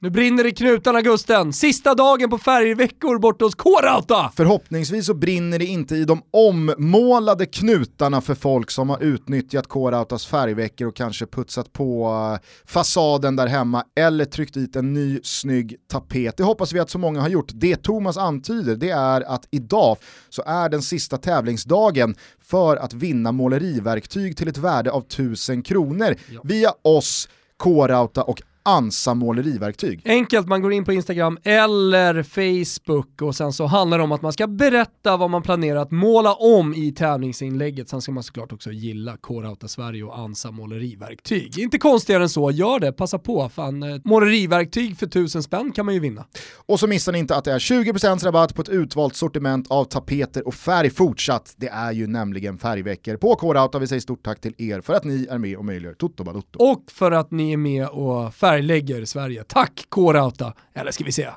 Nu brinner det i knutarna Gusten. Sista dagen på färgveckor borta hos K-Rauta. Förhoppningsvis så brinner det inte i de ommålade knutarna för folk som har utnyttjat K-Rautas färgveckor och kanske putsat på eh, fasaden där hemma eller tryckt dit en ny snygg tapet. Det hoppas vi att så många har gjort. Det Thomas antyder det är att idag så är den sista tävlingsdagen för att vinna måleriverktyg till ett värde av 1000 kronor ja. via oss, K-Rauta och Ansa måleriverktyg. Enkelt, man går in på Instagram eller Facebook och sen så handlar det om att man ska berätta vad man planerar att måla om i tävlingsinlägget. Sen ska man såklart också gilla K-Rauta Sverige och Ansa måleriverktyg. Inte konstigare än så, gör det, passa på. Fan, eh, måleriverktyg för tusen spänn kan man ju vinna. Och så missar ni inte att det är 20% rabatt på ett utvalt sortiment av tapeter och färg fortsatt. Det är ju nämligen färgveckor på K-Rauta. Vi säger stort tack till er för att ni är med och möjliggör Toto Balotto. Och för att ni är med och färg färglägger Sverige. Tack K-Rauta, eller ska vi säga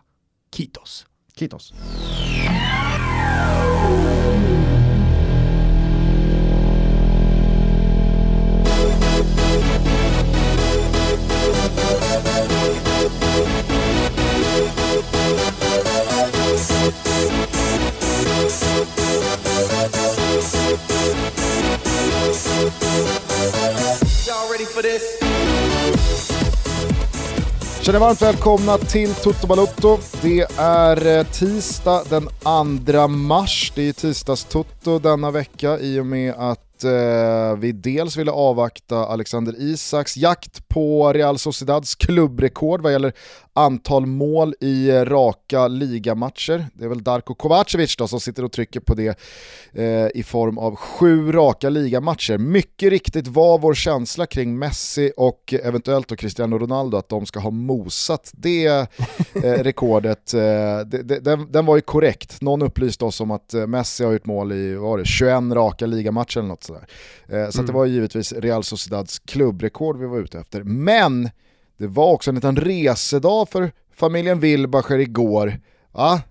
Kitos. Kitos. Y'all ready for this? Känner varmt välkomna till Toto Balotto. Det är eh, tisdag den 2 mars, det är tisdags-Toto denna vecka i och med att eh, vi dels ville avvakta Alexander Isaks jakt på Real Sociedads klubbrekord vad gäller antal mål i raka ligamatcher. Det är väl Darko Kovacevic då som sitter och trycker på det eh, i form av sju raka ligamatcher. Mycket riktigt var vår känsla kring Messi och eventuellt då Cristiano Ronaldo att de ska ha mosat det eh, rekordet. Eh, det, det, den, den, var ju korrekt. Någon upplyste oss om att eh, Messi har gjort mål i var det, 21 raka ligamatcher eller något sådär. Eh, så mm. det var givetvis Real Sociedads klubbrekord vi var ute efter. Men det var också en liten resedag för familjen Wilbacher igår. Ja,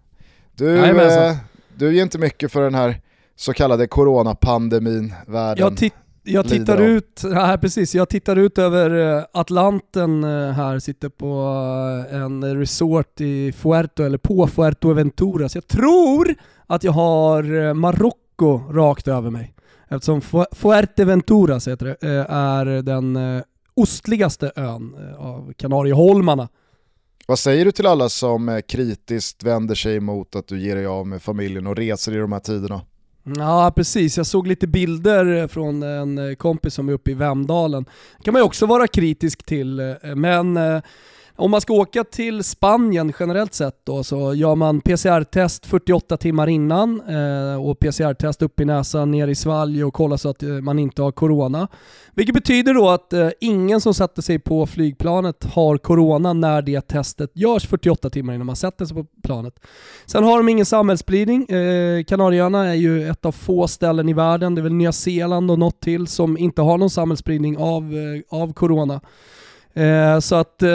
du, eh, du ger inte mycket för den här så kallade coronapandemin världen jag, tit jag tittar ut, ja, precis, jag tittar ut över eh, Atlanten eh, här, sitter på eh, en resort i Fuerto, eller på Fuerteventura, så jag tror att jag har Marocko rakt över mig. Eftersom Fuerteventura heter det, är den ostligaste ön av Kanarieholmarna. Vad säger du till alla som kritiskt vänder sig mot att du ger dig av med familjen och reser i de här tiderna? Ja precis, jag såg lite bilder från en kompis som är uppe i Vemdalen. Det kan man ju också vara kritisk till, men om man ska åka till Spanien generellt sett då så gör man PCR-test 48 timmar innan eh, och PCR-test upp i näsan, ner i svalg och kolla så att eh, man inte har corona. Vilket betyder då att eh, ingen som sätter sig på flygplanet har corona när det testet görs 48 timmar innan man sätter sig på planet. Sen har de ingen samhällsspridning. Eh, Kanarieöarna är ju ett av få ställen i världen, det är väl Nya Zeeland och något till, som inte har någon samhällsspridning av, eh, av corona. Eh, så att eh,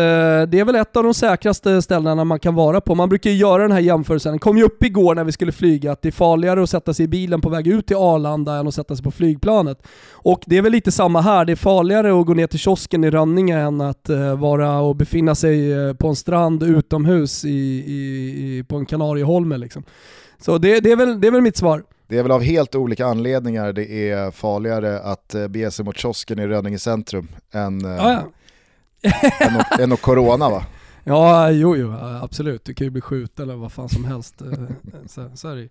det är väl ett av de säkraste ställena man kan vara på. Man brukar ju göra den här jämförelsen, den kom ju upp igår när vi skulle flyga, att det är farligare att sätta sig i bilen på väg ut till Arlanda än att sätta sig på flygplanet. Och det är väl lite samma här, det är farligare att gå ner till kiosken i Rönninge än att uh, vara och befinna sig på en strand utomhus i, i, i på en Kanarieholme liksom. Så det, det, är väl, det är väl mitt svar. Det är väl av helt olika anledningar det är farligare att bege sig mot kiosken i Rönninge centrum än ja, ja än, och, än och corona va? Ja, jo, jo, absolut. Du kan ju bli skjuten eller vad fan som helst. Eh, så, så är det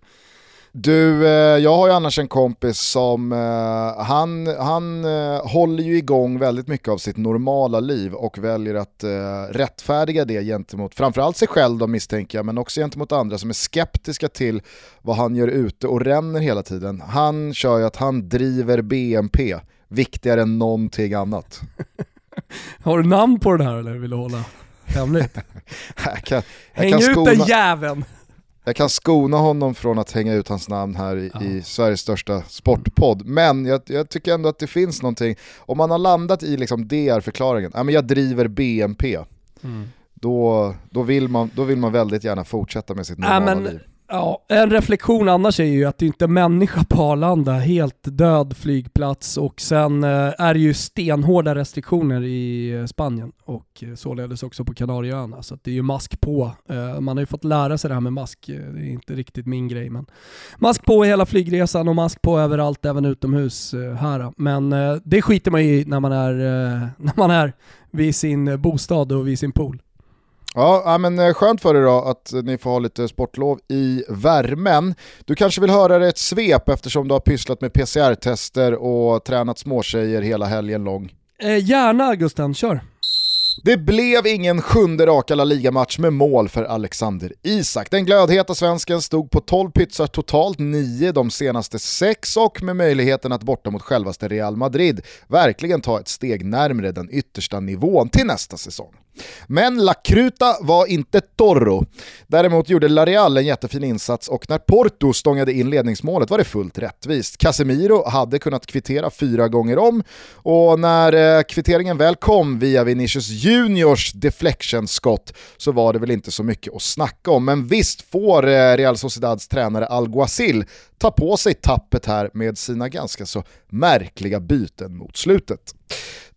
Du, eh, jag har ju annars en kompis som, eh, han, han håller ju igång väldigt mycket av sitt normala liv och väljer att rättfärdiga det gentemot framförallt sig själv då misstänker jag, men också gentemot andra som är skeptiska till vad han gör ute och ränner hela tiden. Han kör ju att han driver BNP, viktigare än någonting annat. Har du namn på den här eller vill du hålla hemligt? jag kan, jag Häng kan ut skona, den jäveln! Jag kan skona honom från att hänga ut hans namn här i, ja. i Sveriges största sportpodd, men jag, jag, tycker ändå att det finns någonting, om man har landat i liksom det är förklaringen, ja, men jag driver BNP, mm. då, då, vill man, då vill man väldigt gärna fortsätta med sitt normala ja, men, liv. Ja, en reflektion annars är ju att det inte är människa på Arlanda, helt död flygplats och sen eh, är det ju stenhårda restriktioner i eh, Spanien och eh, således också på Kanarieöarna. Så det är ju mask på. Man har ju fått lära sig det här med mask, det är inte riktigt min grej men mask på hela flygresan och mask på överallt, även utomhus här. Men det skiter man i när man är, när man är vid sin bostad och vid sin pool. Ja, men eh, skönt för er då att ni får ha lite sportlov i värmen. Du kanske vill höra ett svep eftersom du har pysslat med PCR-tester och tränat småtjejer hela helgen lång. Eh, gärna Gusten, kör. Det blev ingen sjunde raka La Liga-match med mål för Alexander Isak. Den glödheta svensken stod på 12 pytsar totalt, 9 de senaste 6 och med möjligheten att borta mot självaste Real Madrid verkligen ta ett steg närmre den yttersta nivån till nästa säsong. Men La Cruta var inte Torro. Däremot gjorde La Real en jättefin insats och när Porto stångade in ledningsmålet var det fullt rättvist. Casemiro hade kunnat kvittera fyra gånger om och när eh, kvitteringen väl kom via Vinicius Juniors deflection-skott så var det väl inte så mycket att snacka om. Men visst får eh, Real Sociedads tränare Alguacil ta på sig tappet här med sina ganska så märkliga byten mot slutet.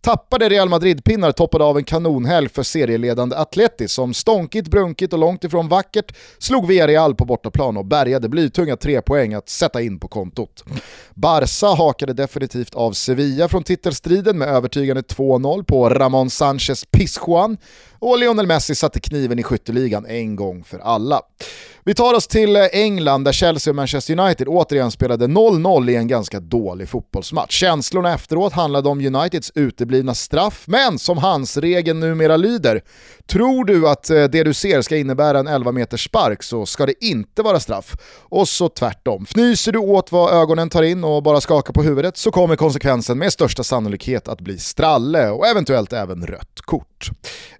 Tappade Real Madrid-pinnar toppade av en kanonhelg för serieledande Atleti som stånkigt, brunkigt och långt ifrån vackert slog Villarreal på bortaplan och bärgade blytunga tre poäng att sätta in på kontot. Barca hakade definitivt av Sevilla från titelstriden med övertygande 2-0 på Ramon Sanchez Pizjuan och Lionel Messi satte kniven i skytteligan en gång för alla. Vi tar oss till eh, England där Chelsea och Manchester United återigen spelade 0-0 i en ganska dålig fotbollsmatch. Känslorna efteråt handlade om Uniteds uteblivna straff, men som hans regeln numera lyder, tror du att eh, det du ser ska innebära en 11 meters spark så ska det inte vara straff. Och så tvärtom. Fnyser du åt vad ögonen tar in och bara skakar på huvudet så kommer konsekvensen med största sannolikhet att bli stralle och eventuellt även rött kort.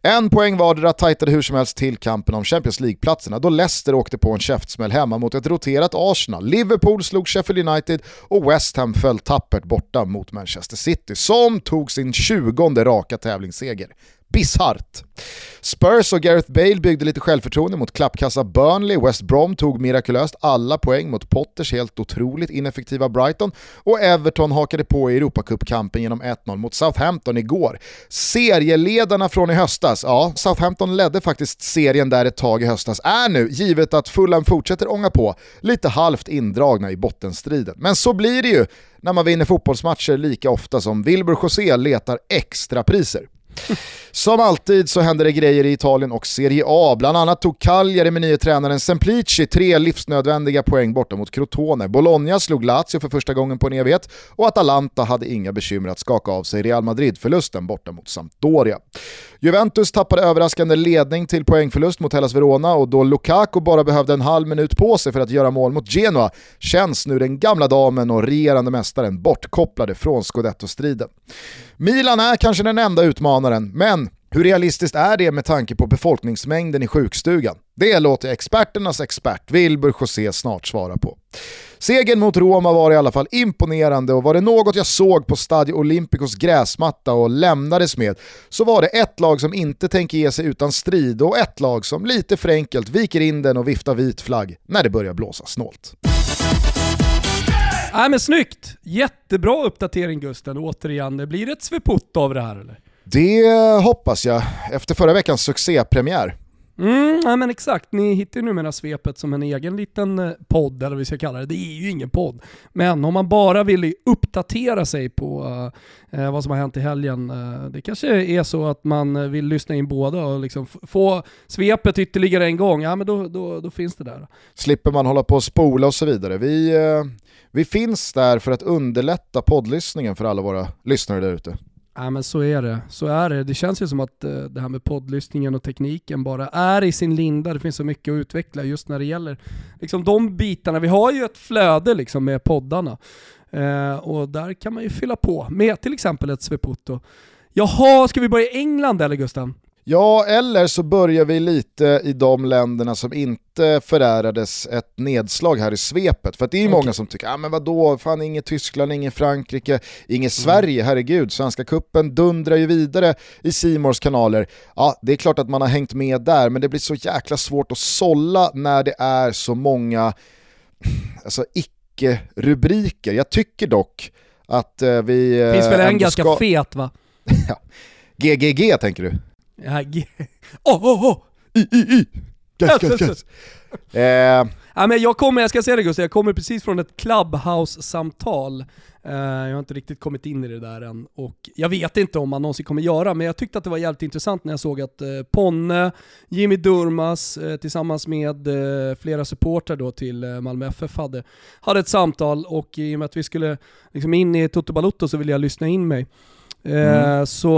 En poäng vardera tajtade hur som helst till kampen om Champions League-platserna då Leicester åkte på en käftsmäll hemma mot ett roterat Arsenal. Liverpool slog Sheffield United och West Ham föll tappert borta mot Manchester City som tog sin 20 raka tävlingsseger bisarrt. Spurs och Gareth Bale byggde lite självförtroende mot klappkassa Burnley, West Brom tog mirakulöst alla poäng mot Potters helt otroligt ineffektiva Brighton och Everton hakade på i Europacup-kampen genom 1-0 mot Southampton igår. Serieledarna från i höstas, ja, Southampton ledde faktiskt serien där ett tag i höstas, är nu, givet att Fulham fortsätter ånga på, lite halvt indragna i bottenstriden. Men så blir det ju när man vinner fotbollsmatcher lika ofta som Wilbur José letar extra priser. Som alltid så händer det grejer i Italien och Serie A. Bland annat tog Cagliari med nye tränaren Semplici tre livsnödvändiga poäng borta mot Crotone. Bologna slog Lazio för första gången på en evighet och Atalanta hade inga bekymmer att skaka av sig Real Madrid-förlusten borta mot Sampdoria. Juventus tappade överraskande ledning till poängförlust mot Hellas Verona och då Lukaku bara behövde en halv minut på sig för att göra mål mot Genoa känns nu den gamla damen och regerande mästaren bortkopplade från scudetto-striden. Milan är kanske den enda utmanaren, men hur realistiskt är det med tanke på befolkningsmängden i sjukstugan? Det låter experternas expert Wilbur José snart svara på. Segern mot Roma var i alla fall imponerande och var det något jag såg på Stadio Olympicos gräsmatta och lämnades med så var det ett lag som inte tänker ge sig utan strid och ett lag som lite för enkelt viker in den och viftar vit flagg när det börjar blåsa snålt. Nej men snyggt! Jättebra uppdatering Gusten, återigen. Blir det ett svepott av det här eller? Det hoppas jag, efter förra veckans succépremiär. Mm, ja, men exakt, ni hittar ju numera svepet som en egen liten eh, podd, eller vad vi ska kalla det. Det är ju ingen podd. Men om man bara vill uppdatera sig på uh, vad som har hänt i helgen, uh, det kanske är så att man vill lyssna in båda och liksom få svepet ytterligare en gång, ja men då, då, då finns det där. Slipper man hålla på och spola och så vidare. Vi, uh, vi finns där för att underlätta poddlyssningen för alla våra lyssnare där ute. Ja men så är det. Så är det. Det känns ju som att eh, det här med poddlyssningen och tekniken bara är i sin linda. Det finns så mycket att utveckla just när det gäller liksom, de bitarna. Vi har ju ett flöde liksom, med poddarna. Eh, och där kan man ju fylla på med till exempel ett Sveputo. Jaha, ska vi börja i England eller Gusten? Ja, eller så börjar vi lite i de länderna som inte förärades ett nedslag här i svepet. För det är ju okay. många som tycker, ah, men vadå, fan inget Tyskland, inget Frankrike, inget mm. Sverige, herregud, Svenska kuppen dundrar ju vidare i Simors kanaler. Ja, det är klart att man har hängt med där, men det blir så jäkla svårt att sålla när det är så många alltså, icke-rubriker. Jag tycker dock att eh, vi... Det finns väl en ganska ska... fet va? ja. GGG tänker du? Ja, G... Oh, oh, oh! I, i, i! Gas, gas, gas. eh. ja, men jag kommer, jag ska säga det Gustav, jag kommer precis från ett Clubhouse-samtal. Eh, jag har inte riktigt kommit in i det där än. Och jag vet inte om man någonsin kommer göra, men jag tyckte att det var jävligt intressant när jag såg att eh, Ponne, Jimmy Durmas eh, tillsammans med eh, flera supportrar då till eh, Malmö FF hade, hade ett samtal och i och med att vi skulle liksom in i Toto Balotto så ville jag lyssna in mig. Mm. Eh, så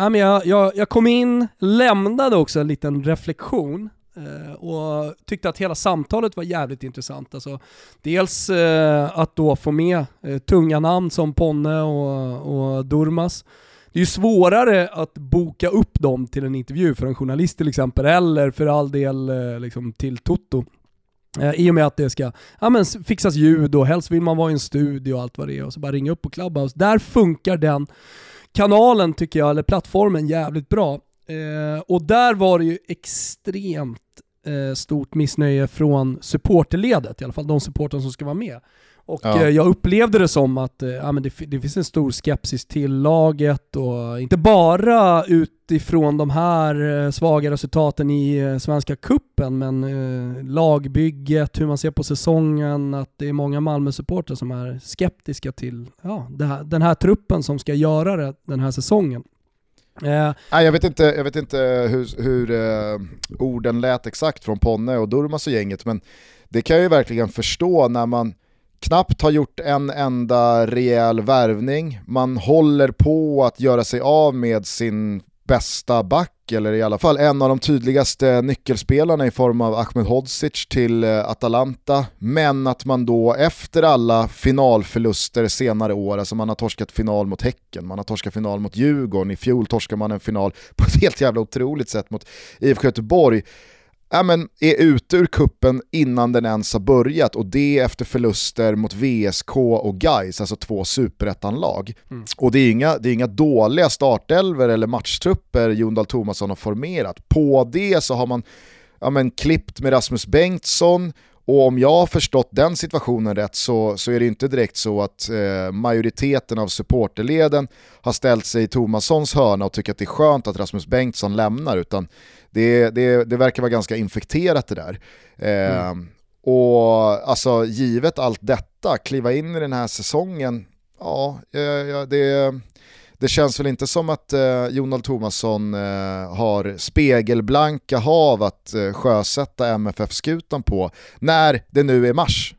äh, men jag, jag, jag kom in, lämnade också en liten reflektion Uh, och tyckte att hela samtalet var jävligt intressant. Alltså, dels uh, att då få med tunga namn som Ponne och, och Durmas. Det är ju svårare att boka upp dem till en intervju för en journalist till exempel, eller för all del liksom till Toto. I och med att det ska ja, men fixas ljud och helst vill man vara i en studio och allt vad det är och så bara ringa upp på Clubhouse. Där funkar den kanalen tycker jag, eller plattformen, jävligt bra. Eh, och där var det ju extremt eh, stort missnöje från supporterledet, i alla fall de supportrar som ska vara med. Och ja. eh, jag upplevde det som att eh, ja, men det, det, finns en stor skepsis till laget och inte bara utifrån de här eh, svaga resultaten i Svenska Kuppen men eh, lagbygget, hur man ser på säsongen, att det är många Malmö-supportrar som är skeptiska till ja, här, den här truppen som ska göra det den här säsongen. Eh. Nej, jag vet inte, jag vet inte hur, hur eh, orden lät exakt från Ponne och Durmas och gänget, men det kan jag ju verkligen förstå när man knappt har gjort en enda rejäl värvning, man håller på att göra sig av med sin bästa back, eller i alla fall en av de tydligaste nyckelspelarna i form av Ahmed Hodzic till eh, Atalanta, men att man då efter alla finalförluster senare år, alltså man har torskat final mot Häcken, man har torskat final mot Djurgården, i fjol torskade man en final på ett helt jävla otroligt sätt mot IFK Göteborg, ja, men är ute ur kuppen innan den ens har börjat och det efter förluster mot VSK och Gais, alltså två superettanlag. Mm. Och det är, inga, det är inga dåliga startelver eller matchtrupper Jon Dahl Tomasson har formerat. På det så har man ja, men, klippt med Rasmus Bengtsson och om jag har förstått den situationen rätt så, så är det inte direkt så att eh, majoriteten av supporterleden har ställt sig i Tomassons hörna och tycker att det är skönt att Rasmus Bengtsson lämnar, utan det, det, det verkar vara ganska infekterat det där. Eh, mm. Och alltså givet allt detta, kliva in i den här säsongen, ja, ja det, det känns väl inte som att eh, Jonald Tomasson eh, har spegelblanka hav att eh, sjösätta MFF-skutan på när det nu är mars.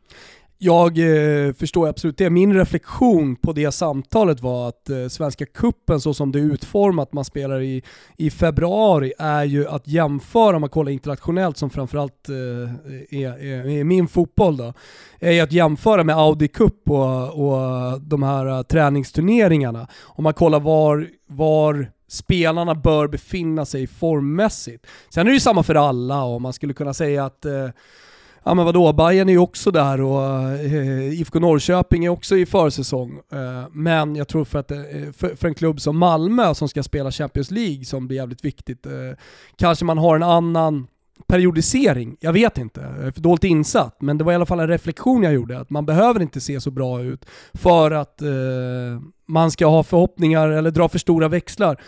Jag eh, förstår absolut det. Min reflektion på det samtalet var att eh, Svenska Kuppen så som det är utformat, man spelar i, i februari, är ju att jämföra, om man kollar internationellt som framförallt eh, är, är, är, min fotboll då, är ju att jämföra med Audi Cup och, och de här uh, träningsturneringarna. Om man kollar var, var spelarna bör befinna sig formmässigt. Sen är det ju samma för alla och man skulle kunna säga att eh, ja men vadå, Bayern är ju också där och eh, IFK Norrköping är också i försäsong. Eh, men jag tror för, att, eh, för, för, en klubb som Malmö som ska spela Champions League som blir jävligt viktigt, eh, kanske man har en annan periodisering, jag vet inte, jag är för dåligt insatt, men det var i alla fall en reflektion jag gjorde, att man behöver inte se så bra ut för att eh, man ska ha förhoppningar eller dra för stora växlar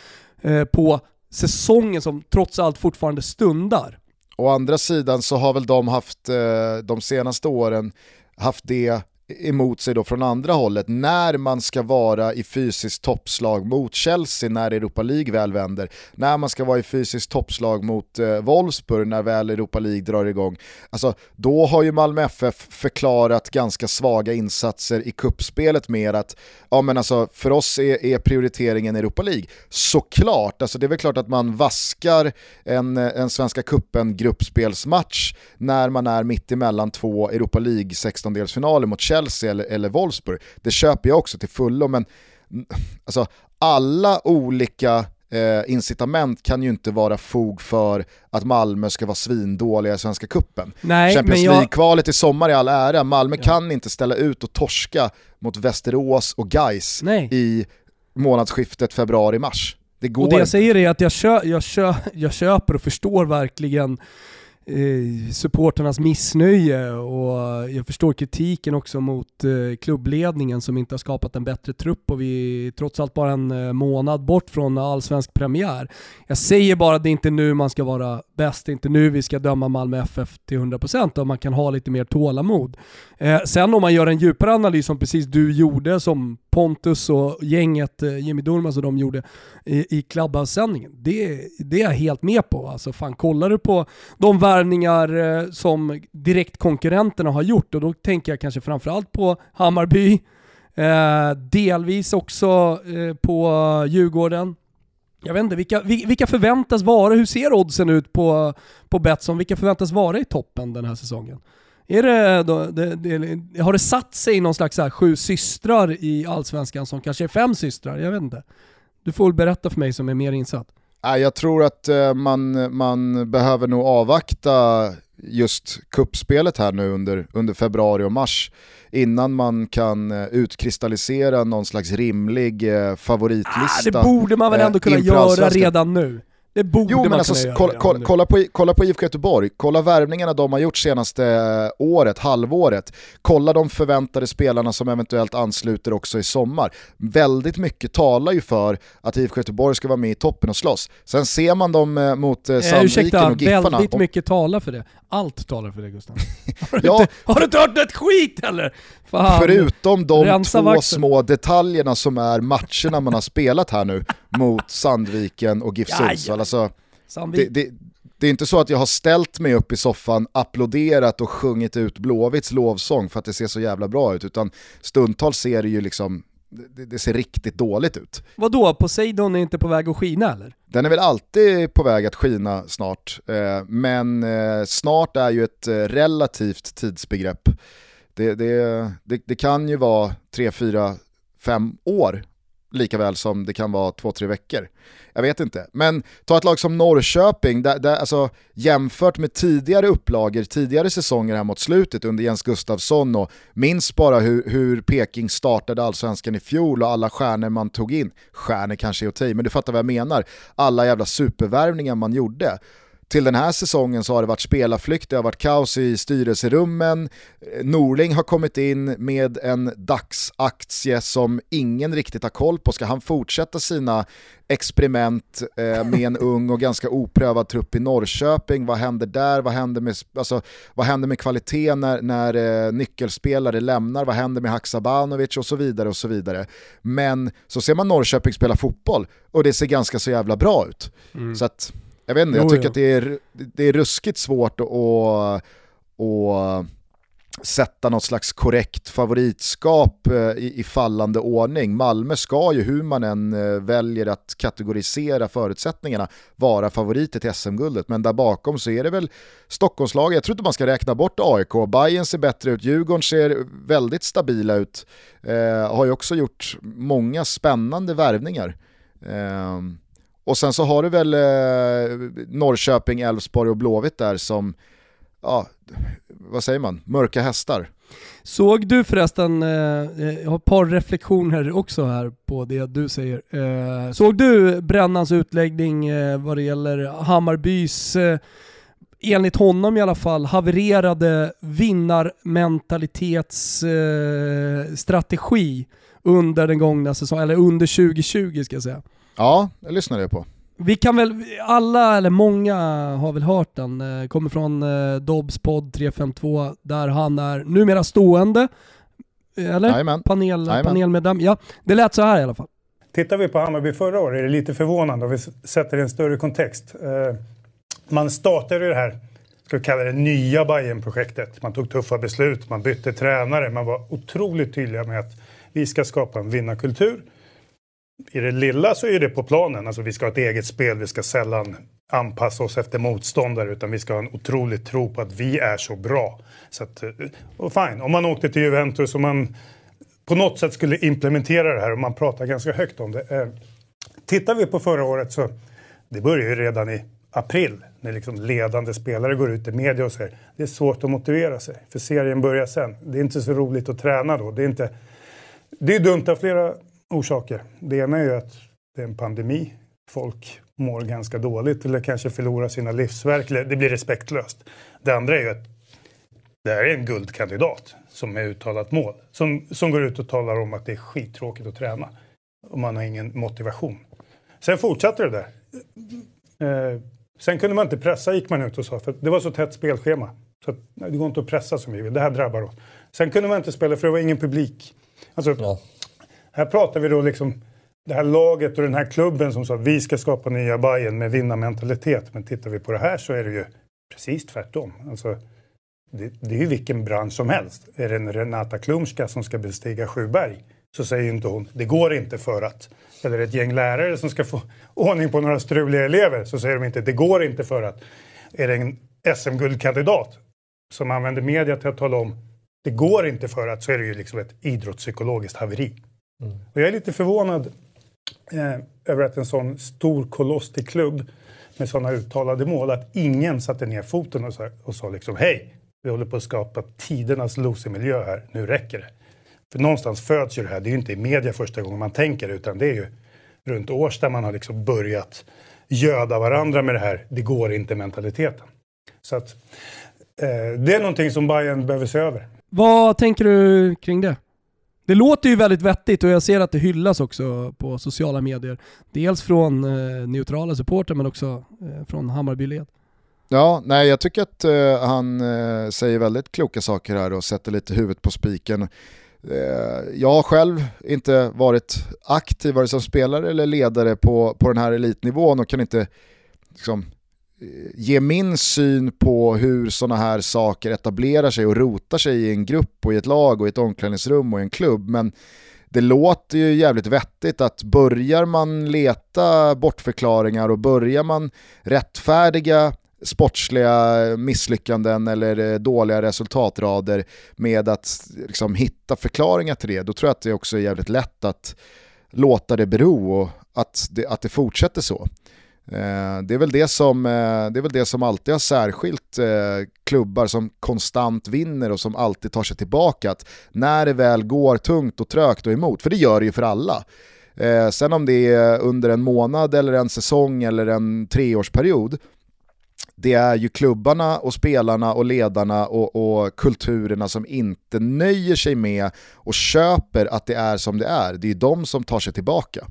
eh, på säsongen som trots allt fortfarande stundar. Å andra sidan så har väl de haft eh, de senaste åren haft det emot sig då från andra hållet när man ska vara i fysiskt toppslag mot Chelsea när Europa League väl vänder, när man ska vara i fysiskt toppslag mot eh, Wolfsburg när väl Europa League drar igång. Alltså, då har ju Malmö FF förklarat ganska svaga insatser i kuppspelet med att ja, men alltså, för oss är, är prioriteringen Europa League. Såklart, alltså, det är väl klart att man vaskar en, eh, en Svenska Cupen-gruppspelsmatch när man är mitt emellan två Europa League 16-delsfinaler mot Chelsea Chelsea eller, eller Wolfsburg. Det köper jag också till fullo, men alltså, alla olika eh, incitament kan ju inte vara fog för att Malmö ska vara svindåliga i Svenska Cupen. Nej, Champions jag- League-kvalet i sommar i all ära, Malmö kan inte ställa ut och torska mot Västerås och Gais Nej. i månadsskiftet februari-mars. Det går Och det jag inte. säger är att jag, kö, jag, kö, jag köper och förstår verkligen eh, supporternas missnöje och jag förstår kritiken också mot eh, klubbledningen som inte har skapat en bättre trupp och vi är trots allt bara en eh, månad bort från allsvensk premiär. Jag säger bara att det är inte nu man ska vara bäst, det är inte nu vi ska döma Malmö FF till 100% och man kan ha lite mer tålamod. Eh, sen om man gör en djupare analys som precis du gjorde, som Pontus och gänget, eh, Jimmy Durmaz och de gjorde i, i Clubhouse-sändningen, det, det är jag helt med på. Alltså fan, kollar du på de värvningar eh, som direktkonkurrenterna har gjort, och då tänker jag kanske framförallt på Hammarby, eh, delvis också eh, på Djurgården. Jag vet inte, vilka, vilka förväntas vara, hur ser oddsen ut på, på Betsson? Vilka förväntas vara i toppen den här säsongen? Är det, då, det, det, har det satt sig i någon slags så här sju systrar i Allsvenskan som kanske är fem systrar? Jag vet inte. Du får väl berätta för mig som är mer insatt. Jag tror att eh, man, man behöver nog avvakta just kuppspelet här nu under, under februari och mars innan man kan eh, utkristallisera någon slags rimlig eh, Ah, favoritlista. det borde man väl ändå kunna göra redan nu? Det borde Jo men man alltså, kunna göra kolla, redan kolla, kolla, på, kolla på IFK Göteborg, kolla värvningarna de har gjort senaste eh, året, halvåret. Kolla de förväntade spelarna som eventuellt ansluter också i sommar. Väldigt mycket talar ju för att IFK Göteborg ska vara med i toppen och slåss. Sen ser man dem eh, mot eh, Eh, Sandviken ursäkta, och Giffarna. väldigt Och- mycket talar för det. Allt talar för det Gustav. Har du, Ja. har du inte hört ett skit eller? Fan. Förutom de Rensa två vaxen. små detaljerna som är matcherna man har spelat här nu mot Sandviken och GIF. Sundsvall. Alltså, det, det, det är inte så att jag har ställt mig upp i soffan, applåderat och sjungit ut Blåvitts lovsång för att det ser så jävla bra ut, utan stundtals ser det ju liksom, det, det ser riktigt dåligt ut. Vadå, Poseidon är inte på väg att skina eller? Den är väl alltid på väg att skina snart, eh, men eh, snart är ju ett eh, relativt tidsbegrepp. Det, det, det, det kan ju vara 3, 4, 5 år lika väl som det kan vara 2-3 veckor. Jag vet inte, men ta ett lag som Norrköping, där, där, alltså, jämfört med tidigare upplagor, tidigare säsonger här mot slutet under Jens Gustafsson och minns bara hur, hur Peking startade allsvenskan i fjol och alla stjärnor man tog in, stjärnor kanske är att ta i, men du fattar vad jag menar, alla jävla supervärvningar man gjorde. Till den här säsongen så har det varit spelarflykt, det har varit kaos i styrelserummen, Norling har kommit in med en dagsaktie som ingen riktigt har koll på. Ska han fortsätta sina experiment eh, med en ung och ganska oprövad trupp i Norrköping? Vad händer där? Vad händer med, alltså, vad händer med kvaliteten när, när eh, nyckelspelare lämnar? Vad händer med Haksabanovic och så vidare och så vidare. Men så ser man Norrköping spela fotboll och det ser ganska så jävla bra ut. Så att, jag vet inte, jag tycker jo. att det är, det är ruskigt svårt att, att, sätta något slags korrekt favoritskap eh, i, i fallande ordning. Malmö ska ju, hur man än eh, väljer att kategorisera förutsättningarna, vara favoriter till SM-guldet. Men där bakom så är det väl Stockholmslag, jag tror inte man ska räkna bort AIK. Bayern ser bättre ut, Djurgården ser väldigt stabila ut. Eh, har ju också gjort många spännande värvningar. Eh, och sen så har du väl eh, Norrköping, Elfsborg och Blåvitt där som, ja, vad säger man, mörka hästar. Såg du förresten, eh, eh, jag har ett par reflektioner också här på det du säger. Eh, såg du Brännans utläggning eh, vad det gäller Hammarbys, eh, enligt honom i alla fall, havererade vinnarmentalitetsstrategi eh, under den gångna säsongen, eller under 2020 ska jag säga. Ja, det lyssnade jag på. Vi kan väl, alla eller många har väl hört den, eh, kommer från eh, Dobbs podd 352 där han är numera stående. Eh, Eller? Jajamän. Panel, Jajamän. panelmedlem. Ja, det lät så här i alla fall. Tittar vi på Hammarby förra året är det lite förvånande om vi sätter det i en större kontext. Man startade ju det här, ska vi kalla det nya Bayern-projektet. Man tog tuffa beslut, man bytte tränare, man var otroligt tydliga med att vi ska skapa en vinnarkultur. I det lilla så är det på planen, alltså vi ska ha ett eget spel, vi ska sällan anpassa oss efter motståndare utan vi ska ha en otrolig tro på att vi är så bra. Så att, eh, och fine, om man åkte till Juventus och man på något sätt skulle implementera det här och man pratar ganska högt om det. Eh, tittar vi på förra året så det börjar ju redan i april när liksom ledande spelare går ut i media och säger det är svårt att motivera sig för serien börjar sen. Det är inte så roligt att träna då. Det är, inte, det är dumt av flera orsaker. Det ena är ju att det är en pandemi. Folk mår ganska dåligt eller kanske förlorar sina livsverk. Det blir respektlöst. Det andra är ju att det här är en guldkandidat som är uttalat mål. Som, som går ut och talar om att det är skittråkigt att träna. Och man har ingen motivation. Sen fortsatte det där. Eh, sen kunde man inte pressa gick man ut och sa för det var så tätt spelschema. Så att, nej, det går inte att pressa som vi vill. Det här drabbar oss. Sen kunde man inte spela för det var ingen publik. Alltså, ja. Här pratar vi då liksom det här laget och den här klubben som sa att vi ska skapa nya Bayern med vinnarmentalitet. Men tittar vi på det här så är det ju precis tvärtom. Alltså, det, det är ju vilken bransch som helst. Är det en Renata Klumska som ska bestiga Sjuberg så säger inte hon det går inte för att. Eller ett gäng lärare som ska få ordning på några struliga elever så säger de inte det går inte för att. Är det en SM-guldkandidat som använder media till att tala om det går inte för att så är det ju liksom ett idrottspsykologiskt haveri. Mm. Och jag är lite förvånad eh, över att en sån stor koloss till klubb med sådana uttalade mål att ingen satte ner foten och sa, och sa liksom hej, vi håller på att skapa tidernas losermiljö här, nu räcker det. För någonstans föds ju det här, det är ju inte i media första gången man tänker utan det är ju runt Årsta man har liksom börjat göda varandra med det här, det går inte mentaliteten. Så att eh, det är någonting som Bayern behöver se över. Vad tänker du kring det? Det låter ju väldigt vettigt och jag ser att det hyllas också på sociala medier. Dels från eh, neutrala supporter men också eh, från Hammarbyled. Ja, nej jag tycker att eh, han eh, säger väldigt kloka saker här och sätter lite huvudet på spiken. Eh, jag har själv inte varit aktiv vare som spelare eller ledare på, på den här elitnivån och kan inte liksom, ge min syn på hur sådana här saker etablerar sig och rotar sig i en grupp och i ett lag och i ett omklädningsrum och i en klubb. Men det låter ju jävligt vettigt att börjar man leta bortförklaringar och börjar man rättfärdiga sportsliga misslyckanden eller eh, dåliga resultatrader med att liksom, hitta förklaringar till det, då tror jag att det också är jävligt lätt att låta det bero och att det, att det fortsätter så. Eh, det, är väl det, som, eh, det är väl det som alltid har särskilt eh, klubbar som konstant vinner och som alltid tar sig tillbaka. Att när det väl går tungt och trögt och emot, för det gör det ju för alla. sen om det är under en månad eller en säsong eller en treårsperiod, det är ju klubbarna och spelarna och ledarna och, och, kulturerna som inte nöjer sig med och köper att det är som det är. Det är ju de som tar sig tillbaka.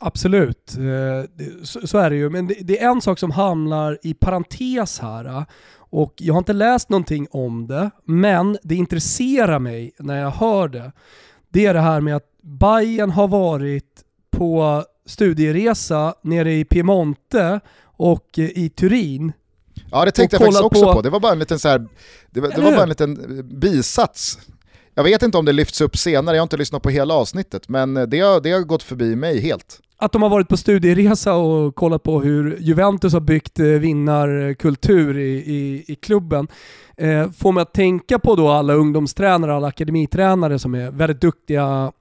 Absolut, eh, så är det ju. Men det är en sak som hamnar i parentes här. Eh, och jag har inte läst någonting om det, men det intresserar mig när jag hör det. Det är det här med att Bayern har varit på studieresa nere i Piemonte och i Turin Ja det tänkte jag faktiskt också på. på. Det var bara en liten, så här, det var, det var bara en liten eh, bisats. Jag vet inte om det lyfts upp senare, jag har inte lyssnat på hela avsnittet, men eh, det har, det har gått förbi mig helt. Att de har varit på studieresa och kollat på hur Juventus har byggt eh, vinnarkultur i, i, i klubben. Eh, får mig att tänka på då alla ungdomstränare, alla akademitränare som är väldigt duktiga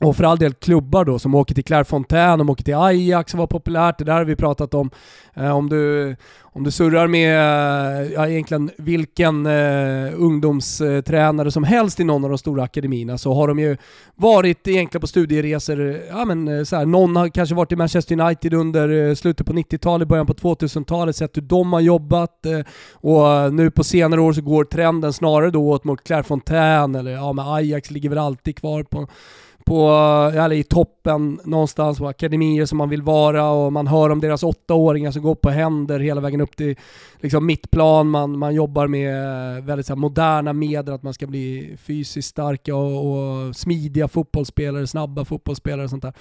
och för all del klubbar då som åker till Clairefontaine, de åker till Ajax som var populärt, det där har vi pratat om. Eh, om, du, om du surrar med eh, ja, egentligen vilken eh, ungdomstränare som helst i någon av de stora akademierna så har de ju varit egentligen på studieresor, ja men eh, så här, någon har kanske varit i Manchester United under eh, slutet på 90-talet, början på 2000-talet, sett hur de har jobbat eh, och eh, nu på senare år så går trenden snarare då åt mot Clairefontaine eller ja men Ajax ligger väl alltid kvar på på, eller i toppen någonstans på akademier som man vill vara och man hör om deras åttaåringar som går på händer hela vägen upp till liksom mittplan. Man, man jobbar med väldigt så moderna medel, att man ska bli fysiskt starka och, och smidiga fotbollsspelare, snabba fotbollsspelare och sånt där.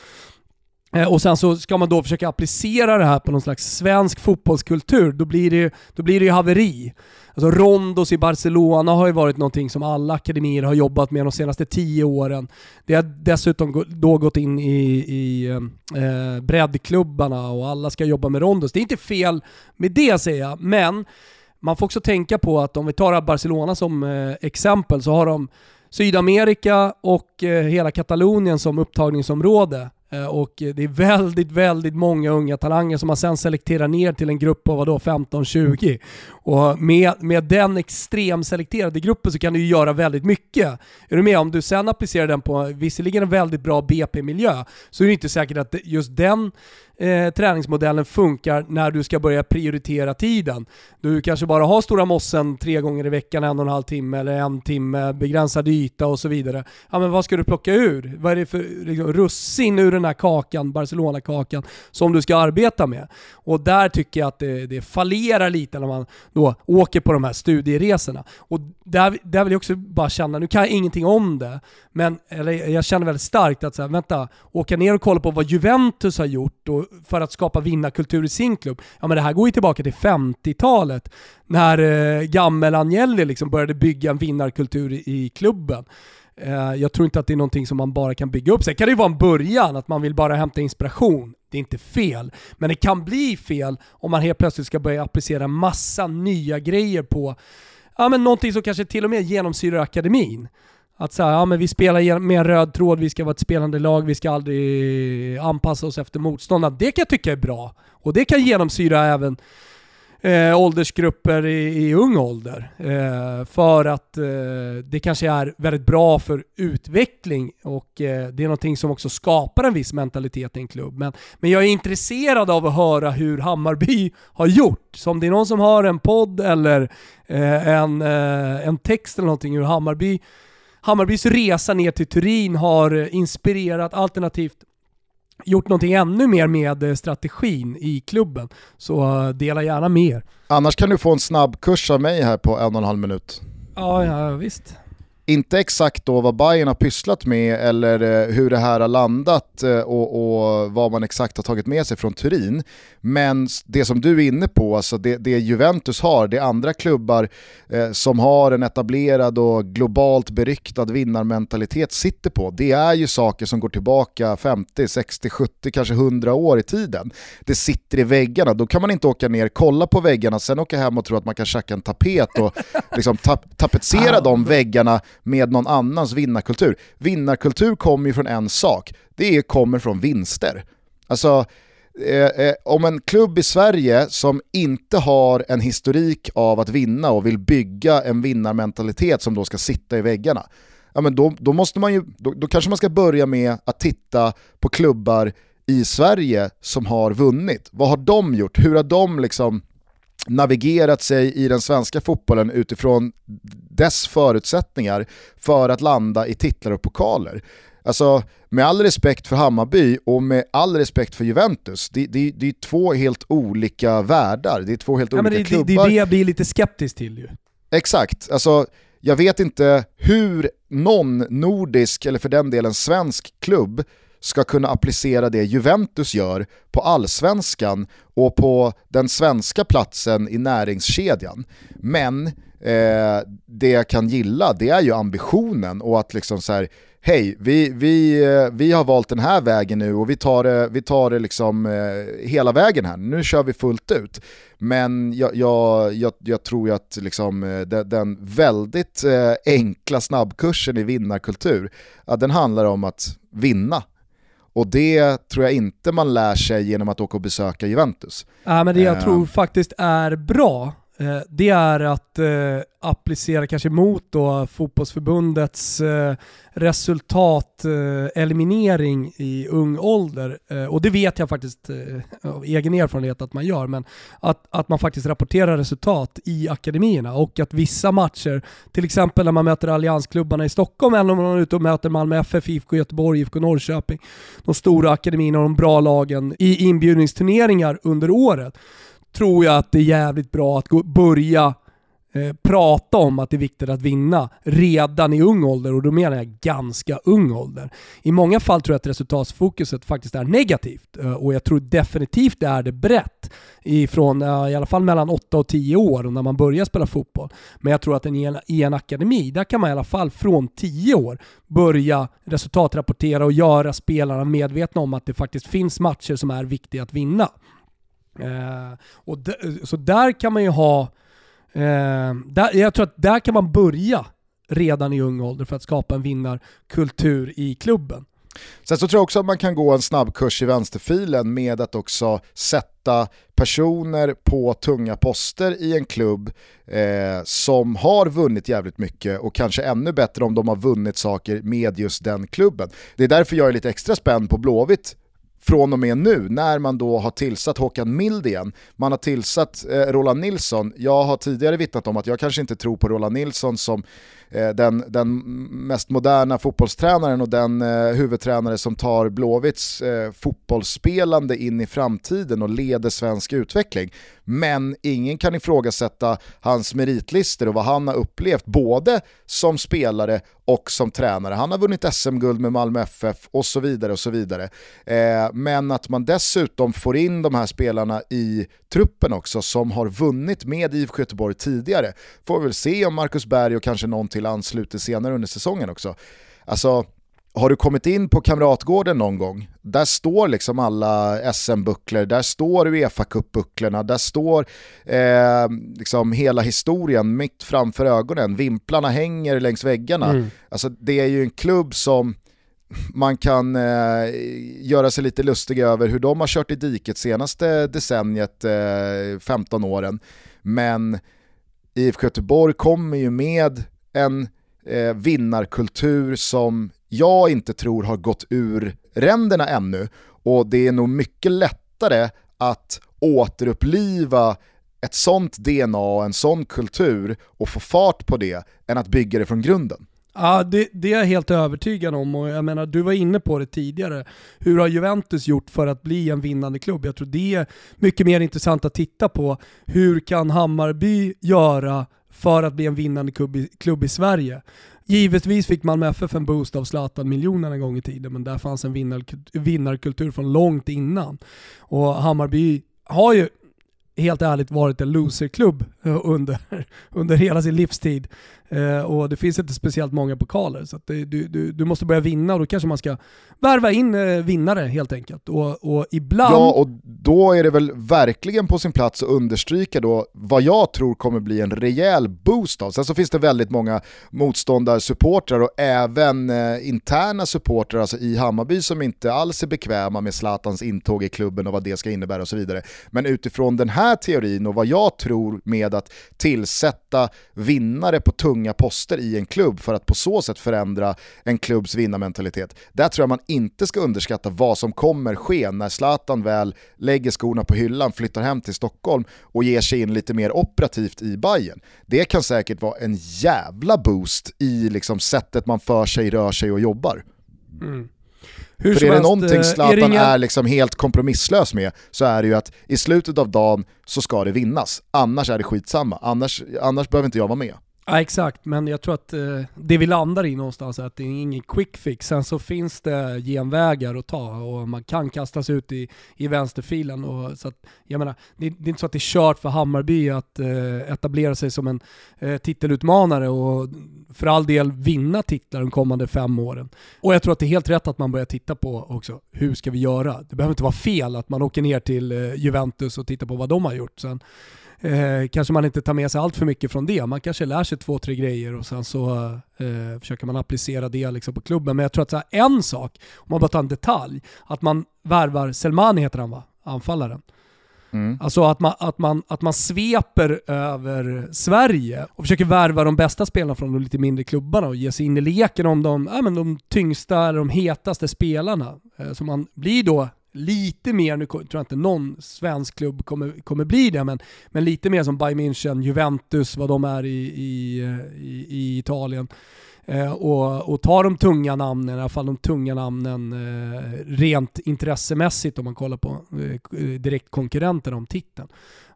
Eh, och sen så ska man då försöka applicera det här på någon slags svensk fotbollskultur, då blir det, då blir det ju haveri. Alltså Rondos i Barcelona har ju varit någonting som alla akademier har jobbat med de senaste tio åren. Det har dessutom då gått in i, i eh, breddklubbarna och alla ska jobba med Rondos. Det är inte fel med det säger jag, men man får också tänka på att om vi tar Barcelona som eh, exempel så har de Sydamerika och eh, hela Katalonien som upptagningsområde Eh, och det är väldigt, väldigt många unga talanger som man sen selekterar ner till en grupp på vadå, 15-20. Och med, med den extremselekterade gruppen så kan du ju göra väldigt mycket. Är du med? Om du sen applicerar den på visserligen en väldigt bra BP-miljö så är det inte säkert att just den eh, träningsmodellen funkar när du ska börja prioritera tiden. Du kanske bara har stora mossen tre gånger i veckan, en och en halv timme eller en timme, begränsad yta och så vidare. Ja men vad ska du plocka ur? Vad är det för liksom, russin ur den här kakan, Barcelona-kakan, som du ska arbeta med? Och där tycker jag att det, det fallerar lite när man då åker på de här studieresorna. Och där, där vill jag också bara känna, nu kan jag ingenting om det, men eller jag känner väldigt starkt att så här, vänta, åka ner och kolla på vad Juventus har gjort och för att skapa vinnarkultur i sin klubb. Ja men det här går ju tillbaka till 50-talet när eh, gammel Agnelli liksom började bygga en vinnarkultur i, i klubben. Eh, jag tror inte att det är någonting som man bara kan bygga upp. Sen kan det ju vara en början, att man vill bara hämta inspiration. Det är inte fel. Men det kan bli fel om man helt plötsligt ska börja applicera massa nya grejer på ja, men någonting som kanske till och med genomsyrar akademin. Att säga, ja men vi spelar med en röd tråd, vi ska vara ett spelande lag, vi ska aldrig anpassa oss efter motståndarna. Det kan jag tycka är bra. Och det kan genomsyra även eh, åldersgrupper i, i ung ålder. Eh, för att eh, det kanske är väldigt bra för utveckling och eh, det är någonting som också skapar en viss mentalitet i en klubb. Men, men jag är intresserad av att höra hur Hammarby har gjort. Så om det är någon som har en podd eller eh, en, eh, en text eller någonting hur Hammarby Hammarbys resa ner till Turin har eh, inspirerat alternativt gjort någonting ännu mer med eh, strategin i klubben. Så eh, dela gärna med er. Annars kan du få en snabbkurs av mig här på en och en halv minut. Ja, ja visst inte exakt då vad Bayern har pysslat med eller eh, hur det här har landat eh, och, och, vad man exakt har tagit med sig från Turin. Men det som du är inne på, alltså det, det Juventus har, det är andra klubbar eh, som har en etablerad och globalt beryktad vinnarmentalitet sitter på. Det är ju saker som går tillbaka 50, 60, 70, kanske 100 år i tiden. Det sitter i väggarna, då kan man inte åka ner, kolla på väggarna, sen åka hem och tro att man kan tjacka en tapet och liksom tap tapetsera de väggarna med någon annans vinnarkultur. Vinnarkultur kommer ju från en sak, det kommer från vinster. Alltså, eh, eh, om en klubb i Sverige som inte har en historik av att vinna och vill bygga en vinnarmentalitet som då ska sitta i väggarna, ja, men då, då, måste man ju, då, då kanske man ska börja med att titta på klubbar i Sverige som har vunnit. Vad har de gjort? Hur har de liksom navigerat sig i den svenska fotbollen utifrån dess förutsättningar för att landa i titlar och pokaler. Alltså, med all respekt för Hammarby och med all respekt för Juventus, det, det, det är två helt olika världar, det är två helt ja, olika det, klubbar. Det är det jag blir lite skeptisk till ju. Exakt, alltså jag vet inte hur någon nordisk, eller för den delen svensk klubb, ska kunna applicera det Juventus gör på allsvenskan och på den svenska platsen i näringskedjan. Men eh, det jag kan gilla det är ju ambitionen och att liksom så här, hej, vi, vi, eh, vi har valt den här vägen nu och vi tar det, vi tar det liksom eh, hela vägen här, nu kör vi fullt ut. Men jag, jag, jag, jag tror ju att liksom, eh, den, den väldigt eh, enkla snabbkursen i vinnarkultur, ja, den handlar om att vinna och det tror jag inte man lär sig genom att åka och besöka Juventus. Ja, men det jag uh. tror faktiskt är bra, eh, Eh, det är att eh, applicera kanske mot då fotbollsförbundets eh, resultateliminering eh, i ung ålder. Eh, och det vet jag faktiskt av egen erfarenhet att man gör, men att, att man faktiskt rapporterar resultat i akademierna och att vissa matcher, till exempel när man möter alliansklubbarna i Stockholm eller om man är ute och möter Malmö FF, IFK Göteborg, IFK Norrköping, de stora akademierna och de bra lagen i inbjudningsturneringar under året, tror jag att det är jävligt bra att gå, börja eh, prata om att det är viktigt att vinna redan i ung ålder och då menar jag ganska ung ålder. I många fall tror jag att resultatfokuset faktiskt är negativt eh, och jag tror definitivt det är det brett ifrån eh, i alla fall mellan 8 och 10 år och när man börjar spela fotboll. Men jag tror att i en, i en akademi, där kan man i alla fall från 10 år börja resultatrapportera och göra spelarna medvetna om att det faktiskt finns matcher som är viktiga att vinna. Eh, och så där kan man ju ha, eh, där, jag tror att där kan man börja redan i ung ålder för att skapa en vinnarkultur i klubben. Sen så tror jag också att man kan gå en snabbkurs i vänsterfilen med att också sätta personer på tunga poster i en klubb eh, som har vunnit jävligt mycket och kanske ännu bättre om de har vunnit saker med just den klubben. Det är därför jag är lite extra spänd på Blåvitt från och med nu när man då har tillsatt Håkan Mild igen. Man har tillsatt eh, Roland Nilsson. Jag har tidigare vittnat om att jag kanske inte tror på Roland Nilsson som Eh, den, den mest moderna fotbollstränaren och den eh, huvudtränare som tar Blåvitts eh, fotbollsspelande in i framtiden och leder svensk utveckling. Men ingen kan ifrågasätta hans meritlister och vad han har upplevt både som spelare och som tränare. Han har vunnit SM-guld med Malmö FF och så vidare och så vidare. Eh, men att man dessutom får in de här spelarna i truppen också som har vunnit med IFK Göteborg tidigare. Får vi väl se om Marcus Berg och kanske någon till ansluter senare under säsongen också. Alltså, har du kommit in på Kamratgården någon gång, där står liksom alla SM-bucklor, där står uefa bucklorna där står eh, liksom hela historien mitt framför ögonen, vimplarna hänger längs väggarna. Mm. Alltså det är ju en klubb som man kan eh, göra sig lite lustig över hur de har kört i diket senaste decenniet, eh, 15 åren. Men IFK Göteborg kommer ju med en eh, vinnarkultur som jag inte tror har gått ur ränderna ännu och det är nog mycket lättare att återuppliva ett sånt DNA och en sån kultur och få fart på det än att bygga det från grunden. Ja, det, det, är jag helt övertygad om och jag menar, du var inne på det tidigare. Hur har Juventus gjort för att bli en vinnande klubb? Jag tror det är mycket mer intressant att titta på. Hur kan Hammarby göra för att bli en vinnande klubb i, klubb i Sverige? Givetvis fick Malmö FF en boost av Zlatan-miljonen en gång i tiden, men där fanns en vinnar, vinnarkultur från långt innan. Och Hammarby har ju helt ärligt varit en loserklubb under, under hela sin livstid. Eh, och det finns inte speciellt många pokaler. Så det, du, du, du, måste börja vinna och då kanske man ska värva in eh, vinnare helt enkelt. Och, och ibland... Ja, och då är det väl verkligen på sin plats att understryka då vad jag tror kommer bli en rejäl boost av. Sen så finns det väldigt många motståndarsupportrar och även eh, interna supportrar alltså i Hammarby som inte alls är bekväma med Zlatans intåg i klubben och vad det ska innebära och så vidare. Men utifrån den här teorin och vad jag tror med att tillsätta vinnare på tunga poster i en klubb för att på så sätt förändra en klubbs vinnarmentalitet. Där tror jag man inte ska underskatta vad som kommer ske när Zlatan väl lägger skorna på hyllan, flyttar hem till Stockholm och ger sig in lite mer operativt i Bayern. Det kan säkert vara en jävla boost i liksom sättet man för sig, rör sig och jobbar. Mm. Hur För är det någonting eh, Zlatan är, inga... är liksom helt kompromisslös med så är det ju att i slutet av dagen så ska det vinnas. Annars är det skitsamma, annars, annars behöver inte jag vara med. Ja exakt, men jag tror att eh, det vi landar i någonstans är att det är ingen quick fix. Sen så finns det genvägar att ta och man kan kastas ut i, i vänsterfilen. Och, så att, jag menar, det, det är inte så att det är kört för Hammarby att eh, etablera sig som en eh, titelutmanare och för all del vinna titlar de kommande fem åren. Och jag tror att det är helt rätt att man börjar titta på också, hur ska vi göra? Det behöver inte vara fel att man åker ner till eh, Juventus och tittar på vad de har gjort. Sen, eh, kanske man inte tar med sig allt för mycket från det. Man kanske lär sig två, tre grejer och sen så eh, försöker man applicera det liksom på klubben. Men jag tror att här, en sak, om man bara tar en detalj, att man värvar, Selmani heter han va? Anfallaren. Mm. Alltså att man, att, man, att man sveper över Sverige och försöker värva de bästa spelarna från de lite mindre klubbarna och ge sig in i leken om de, ja, men de tyngsta eller de hetaste spelarna. Eh, så man blir då lite mer, nu tror jag inte någon svensk klubb kommer, kommer bli det, men, men lite mer som Bayern München, Juventus, vad de är i, i, eh, i, i Italien. Eh, och, och ta de tunga namnen, i alla fall de tunga namnen eh, rent intressemässigt om man kollar på eh, eh direktkonkurrenterna om titeln.